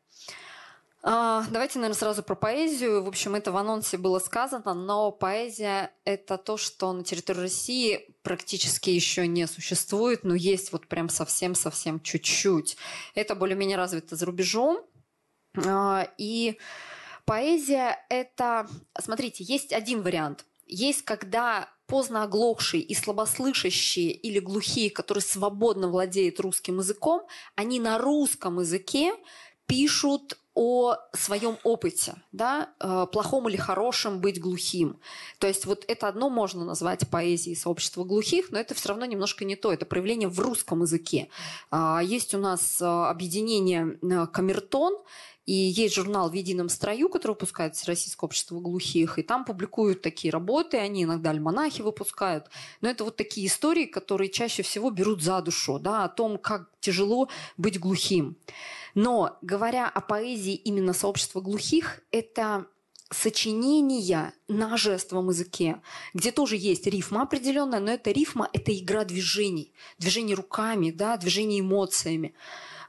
А, давайте, наверное, сразу про поэзию. В общем, это в анонсе было сказано, но поэзия – это то, что на территории России практически еще не существует, но есть вот прям совсем-совсем чуть-чуть. Это более-менее развито за рубежом. А, и поэзия – это… Смотрите, есть один вариант. Есть, когда поздно оглохшие и слабослышащие или глухие, которые свободно владеют русским языком, они на русском языке пишут о своем опыте, да, э, плохом или хорошем быть глухим. То есть вот это одно можно назвать поэзией сообщества глухих, но это все равно немножко не то. Это проявление в русском языке. А, есть у нас э, объединение э, «Камертон», и есть журнал «В едином строю», который выпускает Российское общество глухих, и там публикуют такие работы, они иногда альманахи выпускают. Но это вот такие истории, которые чаще всего берут за душу, да, о том, как тяжело быть глухим. Но говоря о поэзии именно сообщества глухих, это сочинения на жестовом языке, где тоже есть рифма определенная, но эта рифма – это игра движений, движений руками, да, движений эмоциями.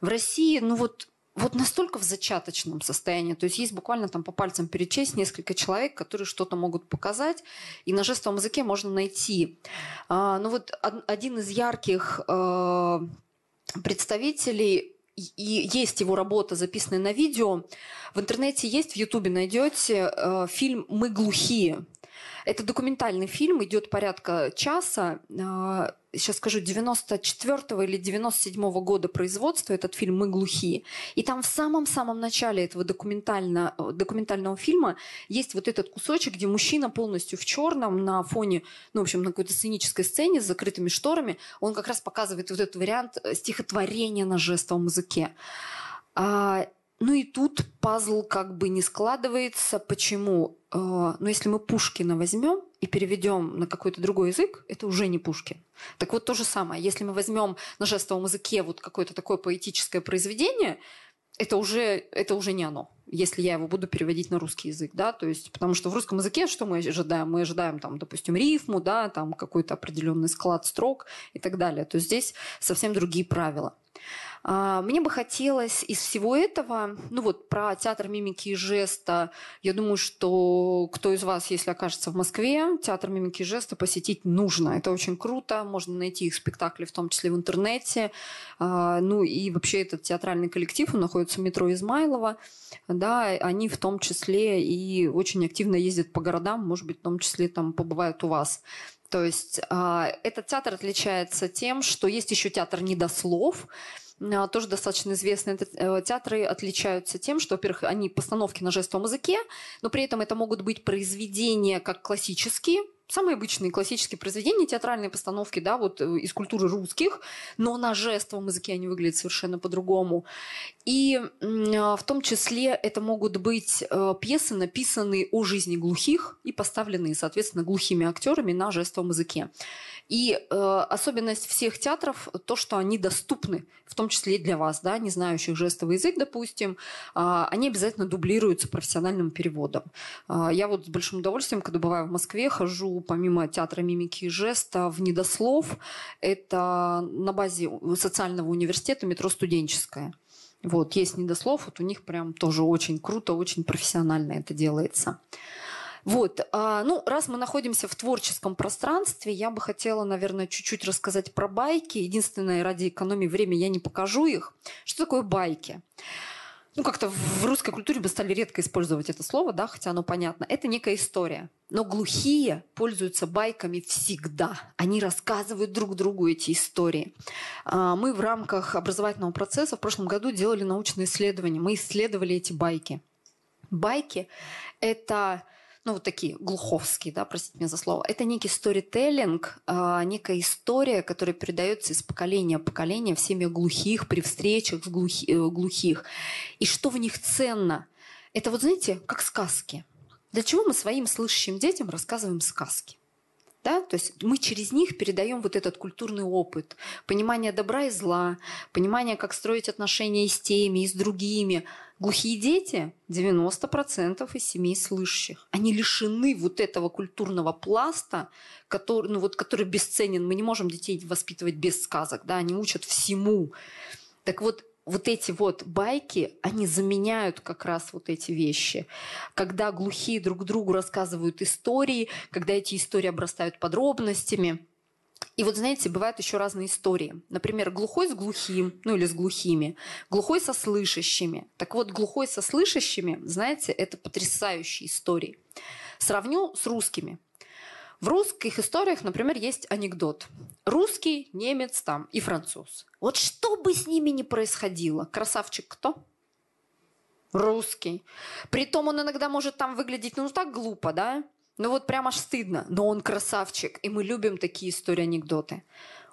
В России, ну вот вот настолько в зачаточном состоянии. То есть есть буквально там по пальцам перечесть несколько человек, которые что-то могут показать, и на жестовом языке можно найти. А, ну вот один из ярких э, представителей и есть его работа, записанная на видео. В интернете есть, в Ютубе найдете э, фильм «Мы глухие». Это документальный фильм, идет порядка часа. А, сейчас скажу, 94 или 97 -го года производства этот фильм «Мы глухие». И там в самом-самом начале этого документально, документального фильма есть вот этот кусочек, где мужчина полностью в черном на фоне, ну, в общем, на какой-то сценической сцене с закрытыми шторами, он как раз показывает вот этот вариант э, стихотворения на жестовом языке. А, ну и тут пазл как бы не складывается. Почему? Э, но если мы Пушкина возьмем и переведем на какой-то другой язык, это уже не Пушкин. Так вот то же самое. Если мы возьмем на жестовом языке вот какое-то такое поэтическое произведение, это уже, это уже не оно, если я его буду переводить на русский язык, да, то есть, потому что в русском языке что мы ожидаем? Мы ожидаем, там, допустим, рифму, да, там какой-то определенный склад строк и так далее. То есть здесь совсем другие правила. А, мне бы хотелось из всего этого, ну вот про театр мимики и жеста, я думаю, что кто из вас, если окажется в Москве, театр мимики и жеста посетить нужно. Это очень круто, можно найти их спектакли, в том числе в интернете. А, ну и вообще этот театральный коллектив, он находится в метро Измайлова, да, они в том числе и очень активно ездят по городам, может быть, в том числе там побывают у вас. То есть э, этот театр отличается тем, что есть еще театр недослов, а, тоже достаточно известные э, театры отличаются тем, что, во-первых, они постановки на жестовом языке, но при этом это могут быть произведения как классические, самые обычные классические произведения, театральные постановки, да, вот э, из культуры русских, но на жестовом языке они выглядят совершенно по-другому. И в том числе это могут быть э, пьесы, написанные о жизни глухих и поставленные, соответственно, глухими актерами на жестовом языке. И э, особенность всех театров то, что они доступны, в том числе и для вас, да, не знающих жестовый язык, допустим, э, они обязательно дублируются профессиональным переводом. Э, я вот с большим удовольствием, когда бываю в Москве, хожу помимо театра мимики и жеста в Недослов. Это на базе социального университета метро студенческое. Вот, есть недослов, вот у них прям тоже очень круто, очень профессионально это делается. Вот, а, ну, раз мы находимся в творческом пространстве, я бы хотела, наверное, чуть-чуть рассказать про байки. Единственное, ради экономии времени я не покажу их. Что такое байки? ну, как-то в русской культуре бы стали редко использовать это слово, да, хотя оно понятно. Это некая история. Но глухие пользуются байками всегда. Они рассказывают друг другу эти истории. А, мы в рамках образовательного процесса в прошлом году делали научное исследование. Мы исследовали эти байки. Байки – это ну, вот такие глуховские, да, простите меня за слово, это некий сторителлинг, э, некая история, которая передается из поколения в поколение в семьях глухих, при встречах с глухи, э, глухих. И что в них ценно? Это вот, знаете, как сказки. Для чего мы своим слышащим детям рассказываем сказки? Да? То есть мы через них передаем вот этот культурный опыт, понимание добра и зла, понимание, как строить отношения и с теми, и с другими. Глухие дети, 90% из семей слышащих, они лишены вот этого культурного пласта, который, ну вот, который бесценен. Мы не можем детей воспитывать без сказок, да? они учат всему. Так вот, вот эти вот байки, они заменяют как раз вот эти вещи. Когда глухие друг другу рассказывают истории, когда эти истории обрастают подробностями. И вот, знаете, бывают еще разные истории. Например, глухой с глухим, ну или с глухими, глухой со слышащими. Так вот, глухой со слышащими, знаете, это потрясающие истории. Сравню с русскими. В русских историях, например, есть анекдот. Русский, немец там и француз. Вот что бы с ними ни происходило, красавчик кто? Русский. Притом он иногда может там выглядеть, ну, так глупо, да? Ну вот прям аж стыдно. Но он красавчик, и мы любим такие истории-анекдоты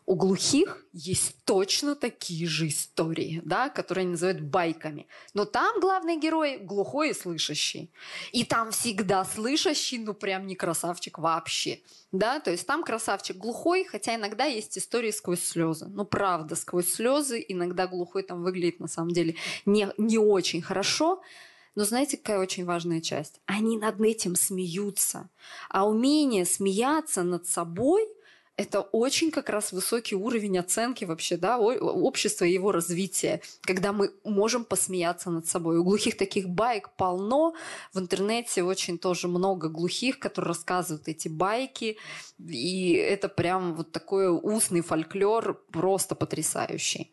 у глухих есть точно такие же истории, да, которые они называют байками. Но там главный герой глухой и слышащий. И там всегда слышащий, ну прям не красавчик вообще. Да, то есть там красавчик глухой, хотя иногда есть истории сквозь слезы. Ну, правда, сквозь слезы. Иногда глухой там выглядит на самом деле не, не очень хорошо. Но знаете, какая очень важная часть? Они над этим смеются. А умение смеяться над собой – это очень как раз высокий уровень оценки вообще, да, общества и его развития, когда мы можем посмеяться над собой. У глухих таких байк полно, в интернете очень тоже много глухих, которые рассказывают эти байки, и это прям вот такой устный фольклор просто потрясающий.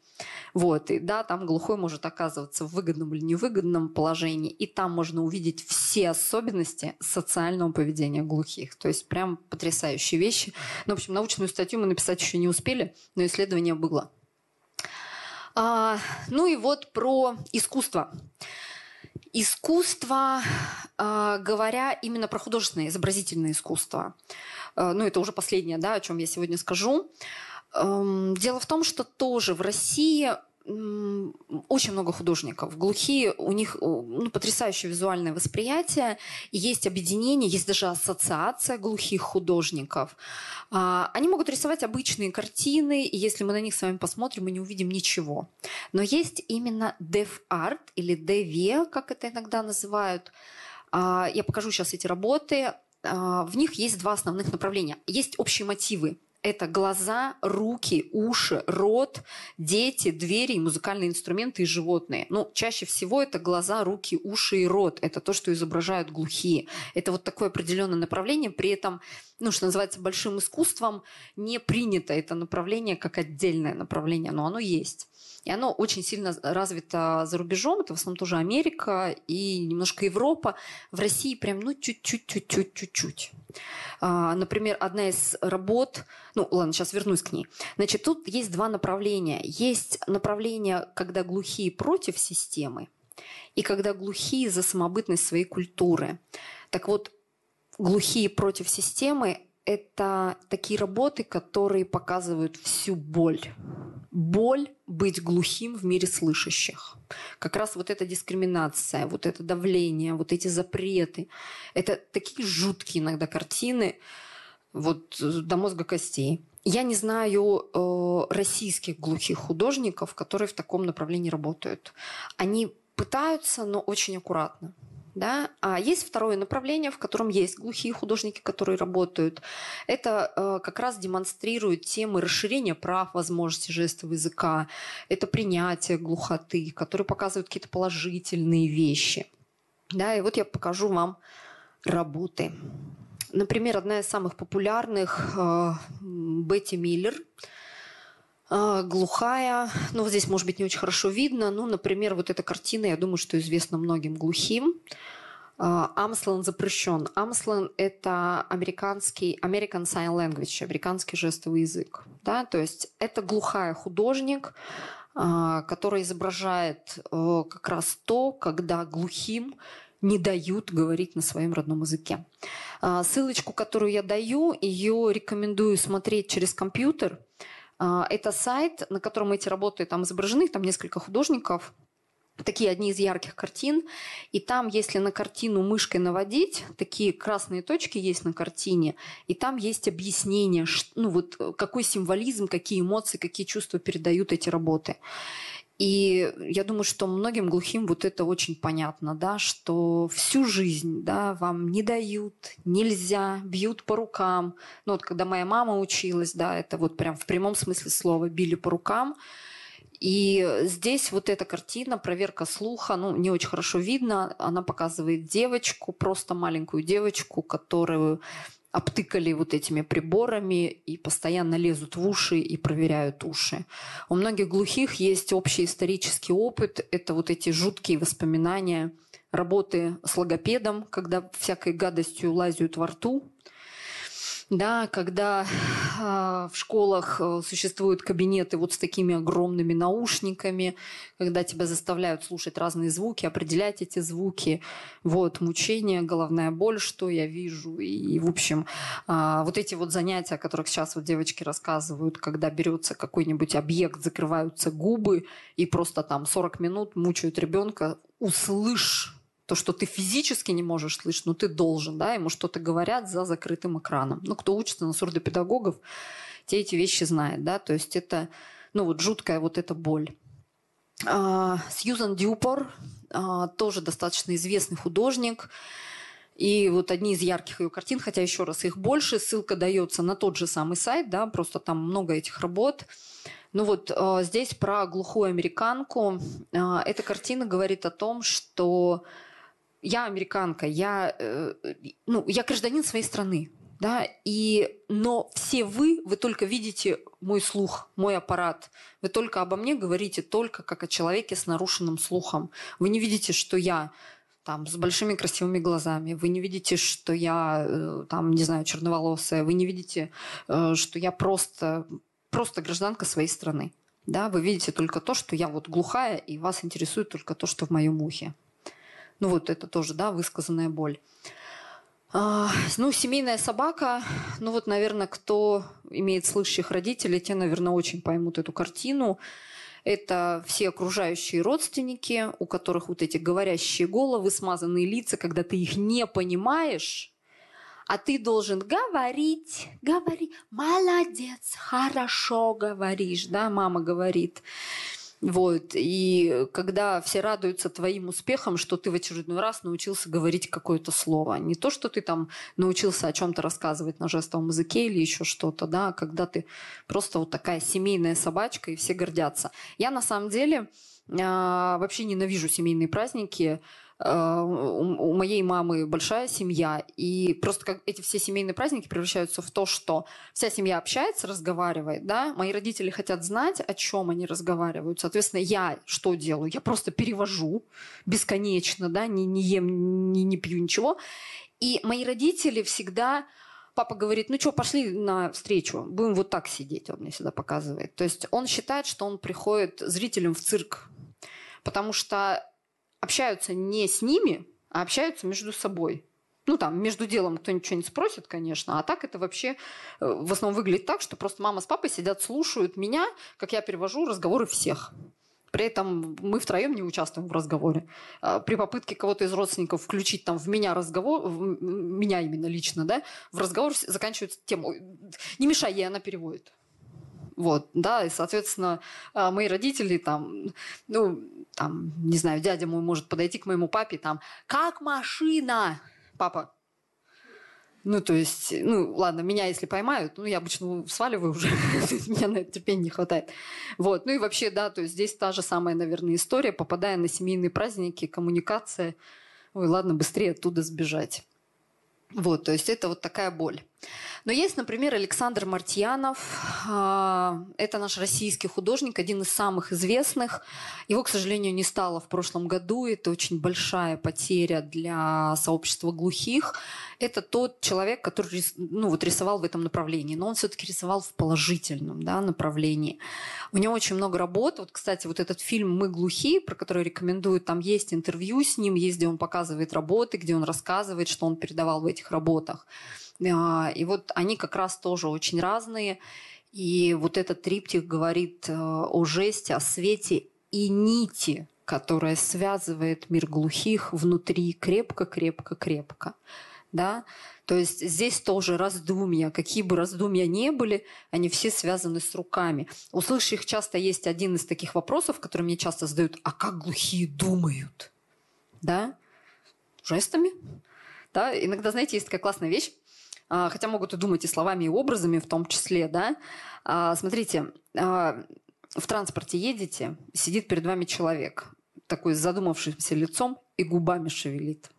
Вот, и да, там глухой может оказываться в выгодном или невыгодном положении, и там можно увидеть все особенности социального поведения глухих. То есть прям потрясающие вещи. Ну, в общем, научную статью мы написать еще не успели, но исследование было. А, ну и вот про искусство. Искусство, э, говоря именно про художественное, изобразительное искусство, э, ну это уже последнее, да, о чем я сегодня скажу, дело в том, что тоже в России очень много художников. Глухие, у них ну, потрясающее визуальное восприятие. Есть объединение, есть даже ассоциация глухих художников. А, они могут рисовать обычные картины, и если мы на них с вами посмотрим, мы не увидим ничего. Но есть именно art или DV, как это иногда называют. А, я покажу сейчас эти работы. А, в них есть два основных направления. Есть общие мотивы это глаза, руки, уши, рот, дети, двери, музыкальные инструменты и животные. Ну, чаще всего это глаза, руки, уши и рот. Это то, что изображают глухие. Это вот такое определенное направление. При этом, ну, что называется, большим искусством не принято это направление как отдельное направление, но оно есть. И оно очень сильно развито за рубежом. Это в основном тоже Америка и немножко Европа. В России прям, ну, чуть-чуть, чуть-чуть, чуть-чуть. А, например, одна из работ, ну, ладно, сейчас вернусь к ней. Значит, тут есть два направления. Есть направление, когда глухие против системы, и когда глухие за самобытность своей культуры. Так вот, глухие против системы это такие работы, которые показывают всю боль. Боль быть глухим в мире слышащих. Как раз вот эта дискриминация, вот это давление, вот эти запреты. Это такие жуткие иногда картины, вот до мозга костей. Я не знаю э, российских глухих художников, которые в таком направлении работают. Они пытаются, но очень аккуратно. Да? А есть второе направление, в котором есть глухие художники, которые работают. Это э, как раз демонстрирует темы расширения прав, возможностей жестового языка. Это принятие глухоты, которые показывают какие-то положительные вещи. Да, и вот я покажу вам работы. Например, одна из самых популярных э, Бетти Миллер – глухая. Ну, вот здесь, может быть, не очень хорошо видно. Ну, например, вот эта картина, я думаю, что известна многим глухим. А, Амслан запрещен. Амслан – это американский, American Sign Language, американский жестовый язык. Да? То есть это глухая художник, а, который изображает э, как раз то, когда глухим не дают говорить на своем родном языке. Ссылочку, которую я даю, ее рекомендую смотреть через компьютер – а, это сайт, на котором эти работы там изображены, там несколько художников, такие одни из ярких картин. И там, если на картину мышкой наводить, такие красные точки есть на картине, и там есть объяснение, ну вот какой символизм, какие эмоции, какие чувства передают эти работы. И я думаю, что многим глухим вот это очень понятно, да, что всю жизнь да, вам не дают, нельзя, бьют по рукам. Ну вот когда моя мама училась, да, это вот прям в прямом смысле слова били по рукам. И здесь вот эта картина, проверка слуха, ну, не очень хорошо видно. Она показывает девочку, просто маленькую девочку, которую обтыкали вот этими приборами и постоянно лезут в уши и проверяют уши. У многих глухих есть общий исторический опыт. Это вот эти жуткие воспоминания работы с логопедом, когда всякой гадостью лазят во рту, да, когда э, в школах э, существуют кабинеты вот с такими огромными наушниками, когда тебя заставляют слушать разные звуки, определять эти звуки, вот, мучение, головная боль, что я вижу, и, в общем, э, вот эти вот занятия, о которых сейчас вот девочки рассказывают, когда берется какой-нибудь объект, закрываются губы, и просто там 40 минут мучают ребенка, услышь то, что ты физически не можешь слышать, но ты должен, да, ему что-то говорят за закрытым экраном. Ну, кто учится на сурдопедагогов, те эти вещи знает, да, то есть это, ну, вот жуткая вот эта боль. А, Сьюзан Дюпор, а, тоже достаточно известный художник, и вот одни из ярких ее картин, хотя еще раз их больше, ссылка дается на тот же самый сайт, да, просто там много этих работ. Ну вот э, здесь про глухую американку. Эта картина говорит о том, что я американка, я, э, ну, я гражданин своей страны, да, и, но все вы, вы только видите мой слух, мой аппарат. Вы только обо мне говорите только как о человеке с нарушенным слухом. Вы не видите, что я там с большими красивыми глазами. Вы не видите, что я э, там, не знаю, черноволосая. Вы не видите, э, что я просто, просто гражданка своей страны. Да, вы видите только то, что я вот глухая, и вас интересует только то, что в моем ухе. Ну вот это тоже, да, высказанная боль. А, ну, семейная собака, ну вот, наверное, кто имеет слышащих родителей, те, наверное, очень поймут эту картину. Это все окружающие родственники, у которых вот эти говорящие головы, смазанные лица, когда ты их не понимаешь, а ты должен говорить, говори, молодец, хорошо говоришь, да, мама говорит. Вот. И когда все радуются твоим успехам, что ты в очередной раз научился говорить какое-то слово. Не то, что ты там научился о чем-то рассказывать на жестовом языке или еще что-то, да, а когда ты просто вот такая семейная собачка, и все гордятся. Я на самом деле э, вообще ненавижу семейные праздники. Э, у моей мамы большая семья, и просто как эти все семейные праздники превращаются в то, что вся семья общается, разговаривает, да, мои родители хотят знать, о чем они разговаривают, соответственно, я что делаю? Я просто перевожу бесконечно, да, не, не ем, не, не пью ничего, и мои родители всегда папа говорит, ну что, пошли на встречу, будем вот так сидеть, он мне всегда показывает. То есть он считает, что он приходит зрителям в цирк, потому что общаются не с ними, а общаются между собой. Ну, там, между делом кто-нибудь что-нибудь спросит, конечно. А так это вообще э, в основном выглядит так, что просто мама с папой сидят, слушают меня, как я перевожу разговоры всех. При этом мы втроем не участвуем в разговоре. А при попытке кого-то из родственников включить там в меня разговор, в меня именно лично, да, в разговор заканчивается тем, не мешай ей, она переводит. Вот, да, и, соответственно, а, мои родители там, ну, там, не знаю, дядя мой может подойти к моему папе, там, как машина, папа, ну, то есть, ну, ладно, меня если поймают, ну, я обычно сваливаю уже, (laughs) меня на это терпения не хватает. Вот, ну и вообще, да, то есть здесь та же самая, наверное, история, попадая на семейные праздники, коммуникация, ой, ладно, быстрее оттуда сбежать. Вот, то есть это вот такая боль. Но есть, например, Александр Мартьянов. А, это наш российский художник, один из самых известных. Его, к сожалению, не стало в прошлом году. Это очень большая потеря для сообщества глухих. Это тот человек, который ну, вот рисовал в этом направлении, но он все-таки рисовал в положительном да, направлении. У него очень много работ. Вот, кстати, вот этот фильм «Мы глухие», про который рекомендую, там есть интервью с ним, есть, где он показывает работы, где он рассказывает, что он передавал в этих работах. А, и вот они как раз тоже очень разные. И вот этот триптих говорит э, о жесте, о свете и нити, которая связывает мир глухих внутри крепко-крепко-крепко. Да? То есть здесь тоже раздумья. Какие бы раздумья ни были, они все связаны с руками. У слышащих часто есть один из таких вопросов, который мне часто задают. А как глухие думают? Да? Жестами? Да? Иногда, знаете, есть такая классная вещь. А, хотя могут и думать и словами, и образами в том числе, да. А, смотрите, а, в транспорте едете, сидит перед вами человек, такой с задумавшимся лицом и губами шевелит.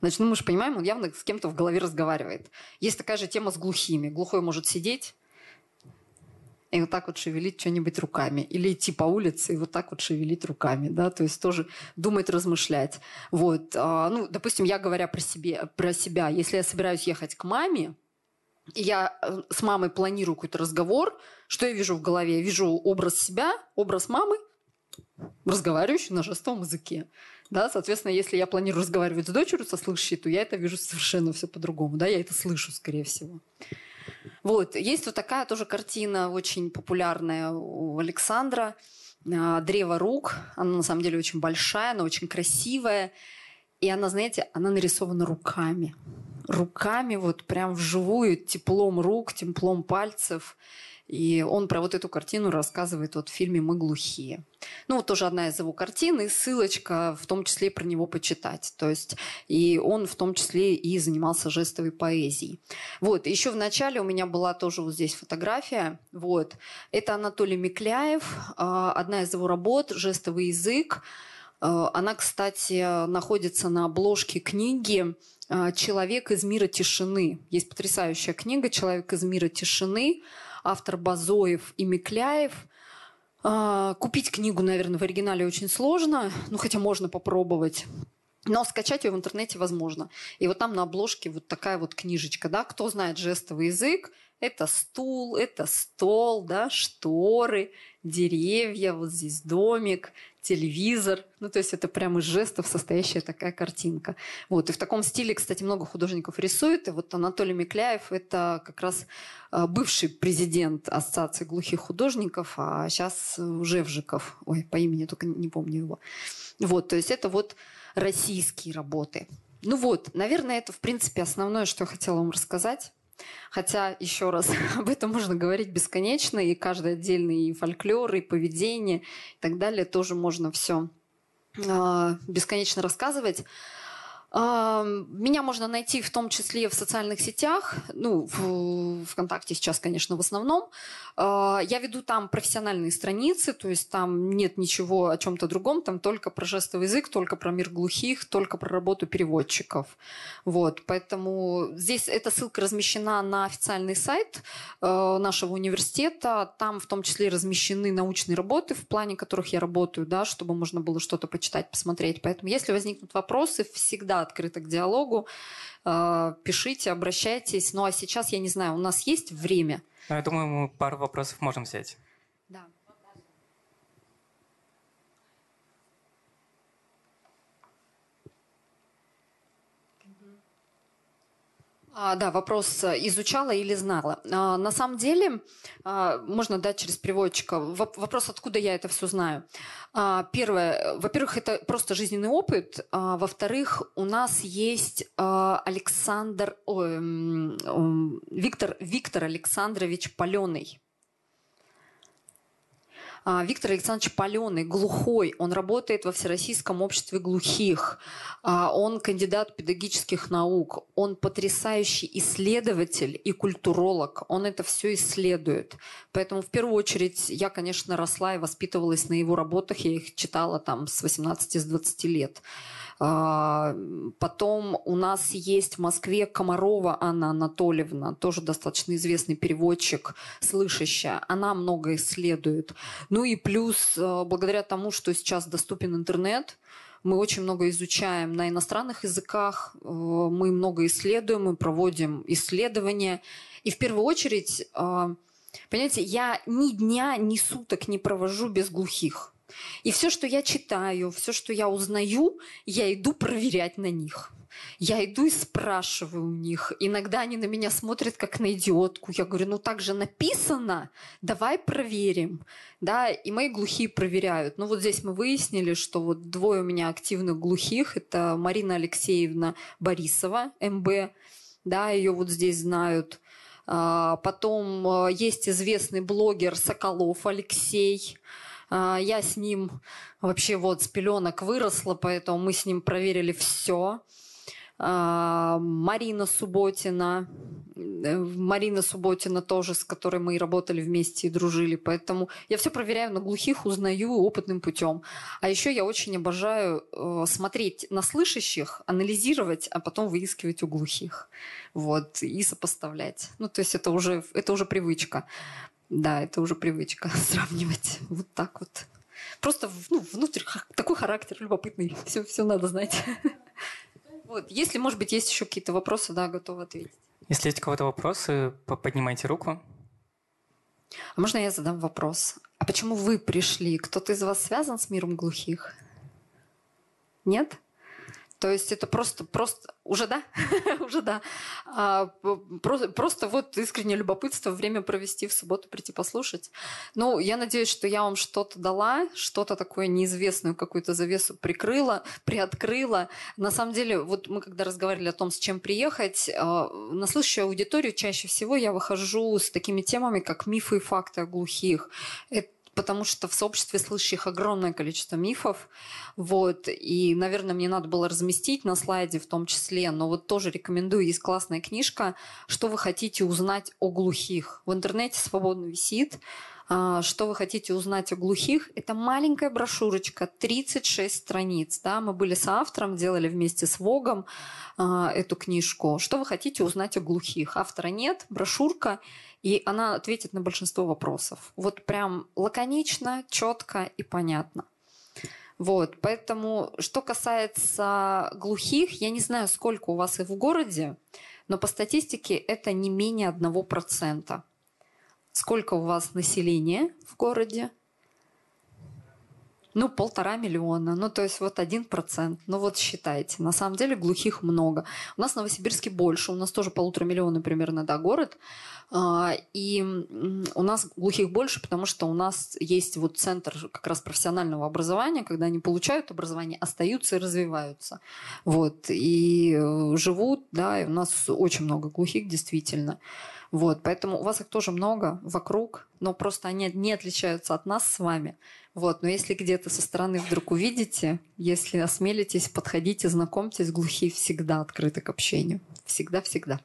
Значит, ну мы же понимаем, он явно с кем-то в голове разговаривает. Есть такая же тема с глухими. Глухой может сидеть, и вот так вот шевелить что-нибудь руками. Или идти по улице и вот так вот шевелить руками, да, то есть тоже думать, размышлять. Вот, а, ну, допустим, я говоря про, себе, про себя, если я собираюсь ехать к маме, я э, с мамой планирую какой-то разговор, что я вижу в голове? Я вижу образ себя, образ мамы, разговаривающий на жестовом языке. Да, соответственно, если я планирую разговаривать с дочерью со слышащей, то я это вижу совершенно все по-другому. Да, я это слышу, скорее всего. Вот. Есть вот такая тоже картина, очень популярная у Александра. А, «Древо рук». Она на самом деле очень большая, она очень красивая. И она, знаете, она нарисована руками. Руками вот прям вживую, теплом рук, теплом пальцев. И он про вот эту картину рассказывает вот в фильме «Мы глухие». Ну, вот тоже одна из его картин, и ссылочка в том числе про него почитать. То есть, и он в том числе и занимался жестовой поэзией. Вот, еще в начале у меня была тоже вот здесь фотография. Вот, это Анатолий Микляев, а, одна из его работ «Жестовый язык». А, она, кстати, находится на обложке книги а, «Человек из мира тишины». Есть потрясающая книга «Человек из мира тишины» автор Базоев и Микляев. А, купить книгу, наверное, в оригинале очень сложно, ну хотя можно попробовать. Но скачать ее в интернете возможно. И вот там на обложке вот такая вот книжечка, да, кто знает жестовый язык, это стул, это стол, да, шторы, деревья, вот здесь домик, телевизор. Ну, то есть это прямо из жестов состоящая такая картинка. Вот. И в таком стиле, кстати, много художников рисует. И вот Анатолий Микляев – это как раз а, бывший президент Ассоциации глухих художников, а сейчас Жевжиков. Ой, по имени только не помню его. Вот, то есть это вот российские работы. Ну вот, наверное, это, в принципе, основное, что я хотела вам рассказать. Хотя, еще раз, (laughs) об этом можно говорить бесконечно, и каждый отдельный и фольклор, и поведение, и так далее, тоже можно все а, бесконечно рассказывать. Меня можно найти в том числе в социальных сетях, ну, в ВКонтакте сейчас, конечно, в основном. А, я веду там профессиональные страницы, то есть там нет ничего о чем-то другом, там только про жестовый язык, только про мир глухих, только про работу переводчиков. Вот, поэтому здесь эта ссылка размещена на официальный сайт э, нашего университета. Там в том числе размещены научные работы, в плане которых я работаю, да, чтобы можно было что-то почитать, посмотреть. Поэтому если возникнут вопросы, всегда открыта к диалогу. А, пишите, обращайтесь. Ну а сейчас, я не знаю, у нас есть время? Ну, я думаю, мы пару вопросов можем взять. А, да, вопрос э, изучала или знала. А, на самом деле, а, можно дать через переводчика. Вопрос, откуда я это все знаю. А, первое, во-первых, это просто жизненный опыт. А, во-вторых, у нас есть а, Александр, о, Виктор, Виктор Александрович Паленый. А, Виктор Александрович Паленый, глухой, он работает во Всероссийском обществе глухих, а, он кандидат педагогических наук, он потрясающий исследователь и культуролог, он это все исследует. Поэтому в первую очередь я, конечно, росла и воспитывалась на его работах, я их читала там с 18-20 лет. А, потом у нас есть в Москве Комарова Анна Анатольевна, тоже достаточно известный переводчик, слышащая. Она много исследует. Ну и плюс, э, благодаря тому, что сейчас доступен интернет, мы очень много изучаем на иностранных языках, э, мы много исследуем, мы проводим исследования. И в первую очередь, понимаете, я ни дня, ни суток не провожу без глухих. И все, что я читаю, все, что я узнаю, я иду проверять на них. Я иду и спрашиваю у них. Иногда они на меня смотрят как на идиотку. Я говорю, ну так же написано, давай проверим. Да, и мои глухие проверяют. Ну вот здесь мы выяснили, что вот двое у меня активных глухих. Это Марина Алексеевна Борисова, МБ. Да, ее вот здесь знают. А, потом а, есть известный блогер Соколов Алексей. А, я с ним вообще вот с пеленок выросла, поэтому мы с ним проверили все. А, Марина Субботина, э, Марина Субботина тоже, с которой мы работали вместе и дружили. Поэтому я все проверяю на глухих, узнаю опытным путем. А еще я очень обожаю э, смотреть на слышащих, анализировать, а потом выискивать у глухих. Вот, и сопоставлять. Ну, то есть это уже, это уже привычка. Да, это уже привычка (laughs) сравнивать вот так вот. Просто ну, внутрь такой характер любопытный. (laughs) Все, все надо знать. (laughs) Вот. Если, может быть, есть еще какие-то вопросы, да, готова ответить. Если есть у кого-то вопросы, поднимайте руку. А можно я задам вопрос? А почему вы пришли? Кто-то из вас связан с миром глухих? Нет? То есть это просто, просто уже да, (laughs) уже да. А, просто, просто вот искреннее любопытство, время провести в субботу, прийти послушать. Ну, я надеюсь, что я вам что-то дала, что-то такое неизвестную какую-то завесу прикрыла, приоткрыла. На самом деле, вот мы когда разговаривали о том, с чем приехать, а, на слышащую аудиторию чаще всего я выхожу с такими темами, как мифы и факты о глухих. Это потому что в сообществе слышащих огромное количество мифов. Вот, и, наверное, мне надо было разместить на слайде в том числе, но вот тоже рекомендую, есть классная книжка «Что вы хотите узнать о глухих». В интернете свободно висит. А, что вы хотите узнать о глухих? Это маленькая брошюрочка, 36 страниц. Да? Мы были с автором, делали вместе с Вогом а, эту книжку. Что вы хотите узнать о глухих? Автора нет, брошюрка, и она ответит на большинство вопросов. Вот прям лаконично, четко и понятно. Вот, поэтому, что касается глухих, я не знаю, сколько у вас их в городе, но по статистике это не менее одного процента. Сколько у вас населения в городе? Ну, полтора миллиона. Ну, то есть вот один процент. Ну, вот считайте. На самом деле глухих много. У нас в Новосибирске больше. У нас тоже полутора миллиона примерно, да, город. А, и у нас глухих больше, потому что у нас есть вот центр как раз профессионального образования, когда они получают образование, остаются и развиваются. Вот. И э, живут, да, и у нас очень много глухих действительно. Вот, поэтому у вас их тоже много вокруг, но просто они не отличаются от нас с вами. Вот, но если где-то со стороны вдруг увидите, если осмелитесь, подходите, знакомьтесь, глухие всегда открыты к общению. Всегда-всегда.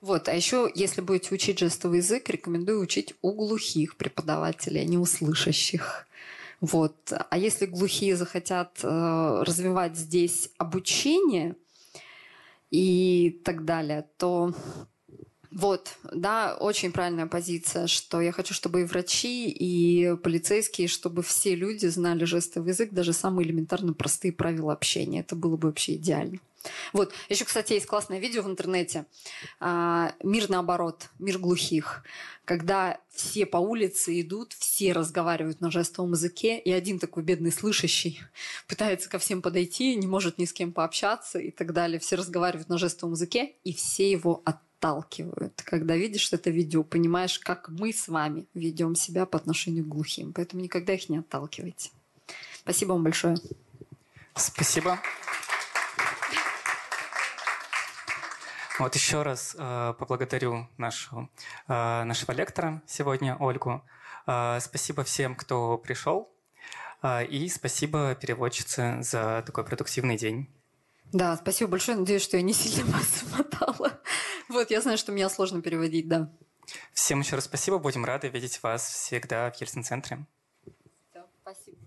Вот, а еще, если будете учить жестовый язык, рекомендую учить у глухих преподавателей, а не у слышащих. Вот. А если глухие захотят э, развивать здесь обучение и так далее, то Вот, да, очень правильная позиция, что я хочу, чтобы и врачи, и полицейские, чтобы все люди знали жестовый язык, даже самые элементарно простые правила общения. Это было бы вообще идеально. Вот. Еще, кстати, есть классное видео в интернете. А, мир наоборот, мир глухих. Когда все по улице идут, все разговаривают на жестовом языке, и один такой бедный слышащий (laughs) пытается ко всем подойти, не может ни с кем пообщаться и так далее. Все разговаривают на жестовом языке, и все его отталкивают. Когда видишь это видео, понимаешь, как мы с вами ведем себя по отношению к глухим. Поэтому никогда их не отталкивайте. Спасибо вам большое. Спасибо. Вот еще раз э, поблагодарю нашу, э, нашего лектора сегодня, Ольгу. Э, спасибо всем, кто пришел. Э, и спасибо переводчице за такой продуктивный день. Да, спасибо большое. Надеюсь, что я не сильно (laughs) вас смотала. Вот, я знаю, что меня сложно переводить, да. Всем еще раз спасибо. Будем рады видеть вас всегда в Ельцин-центре. Да, спасибо.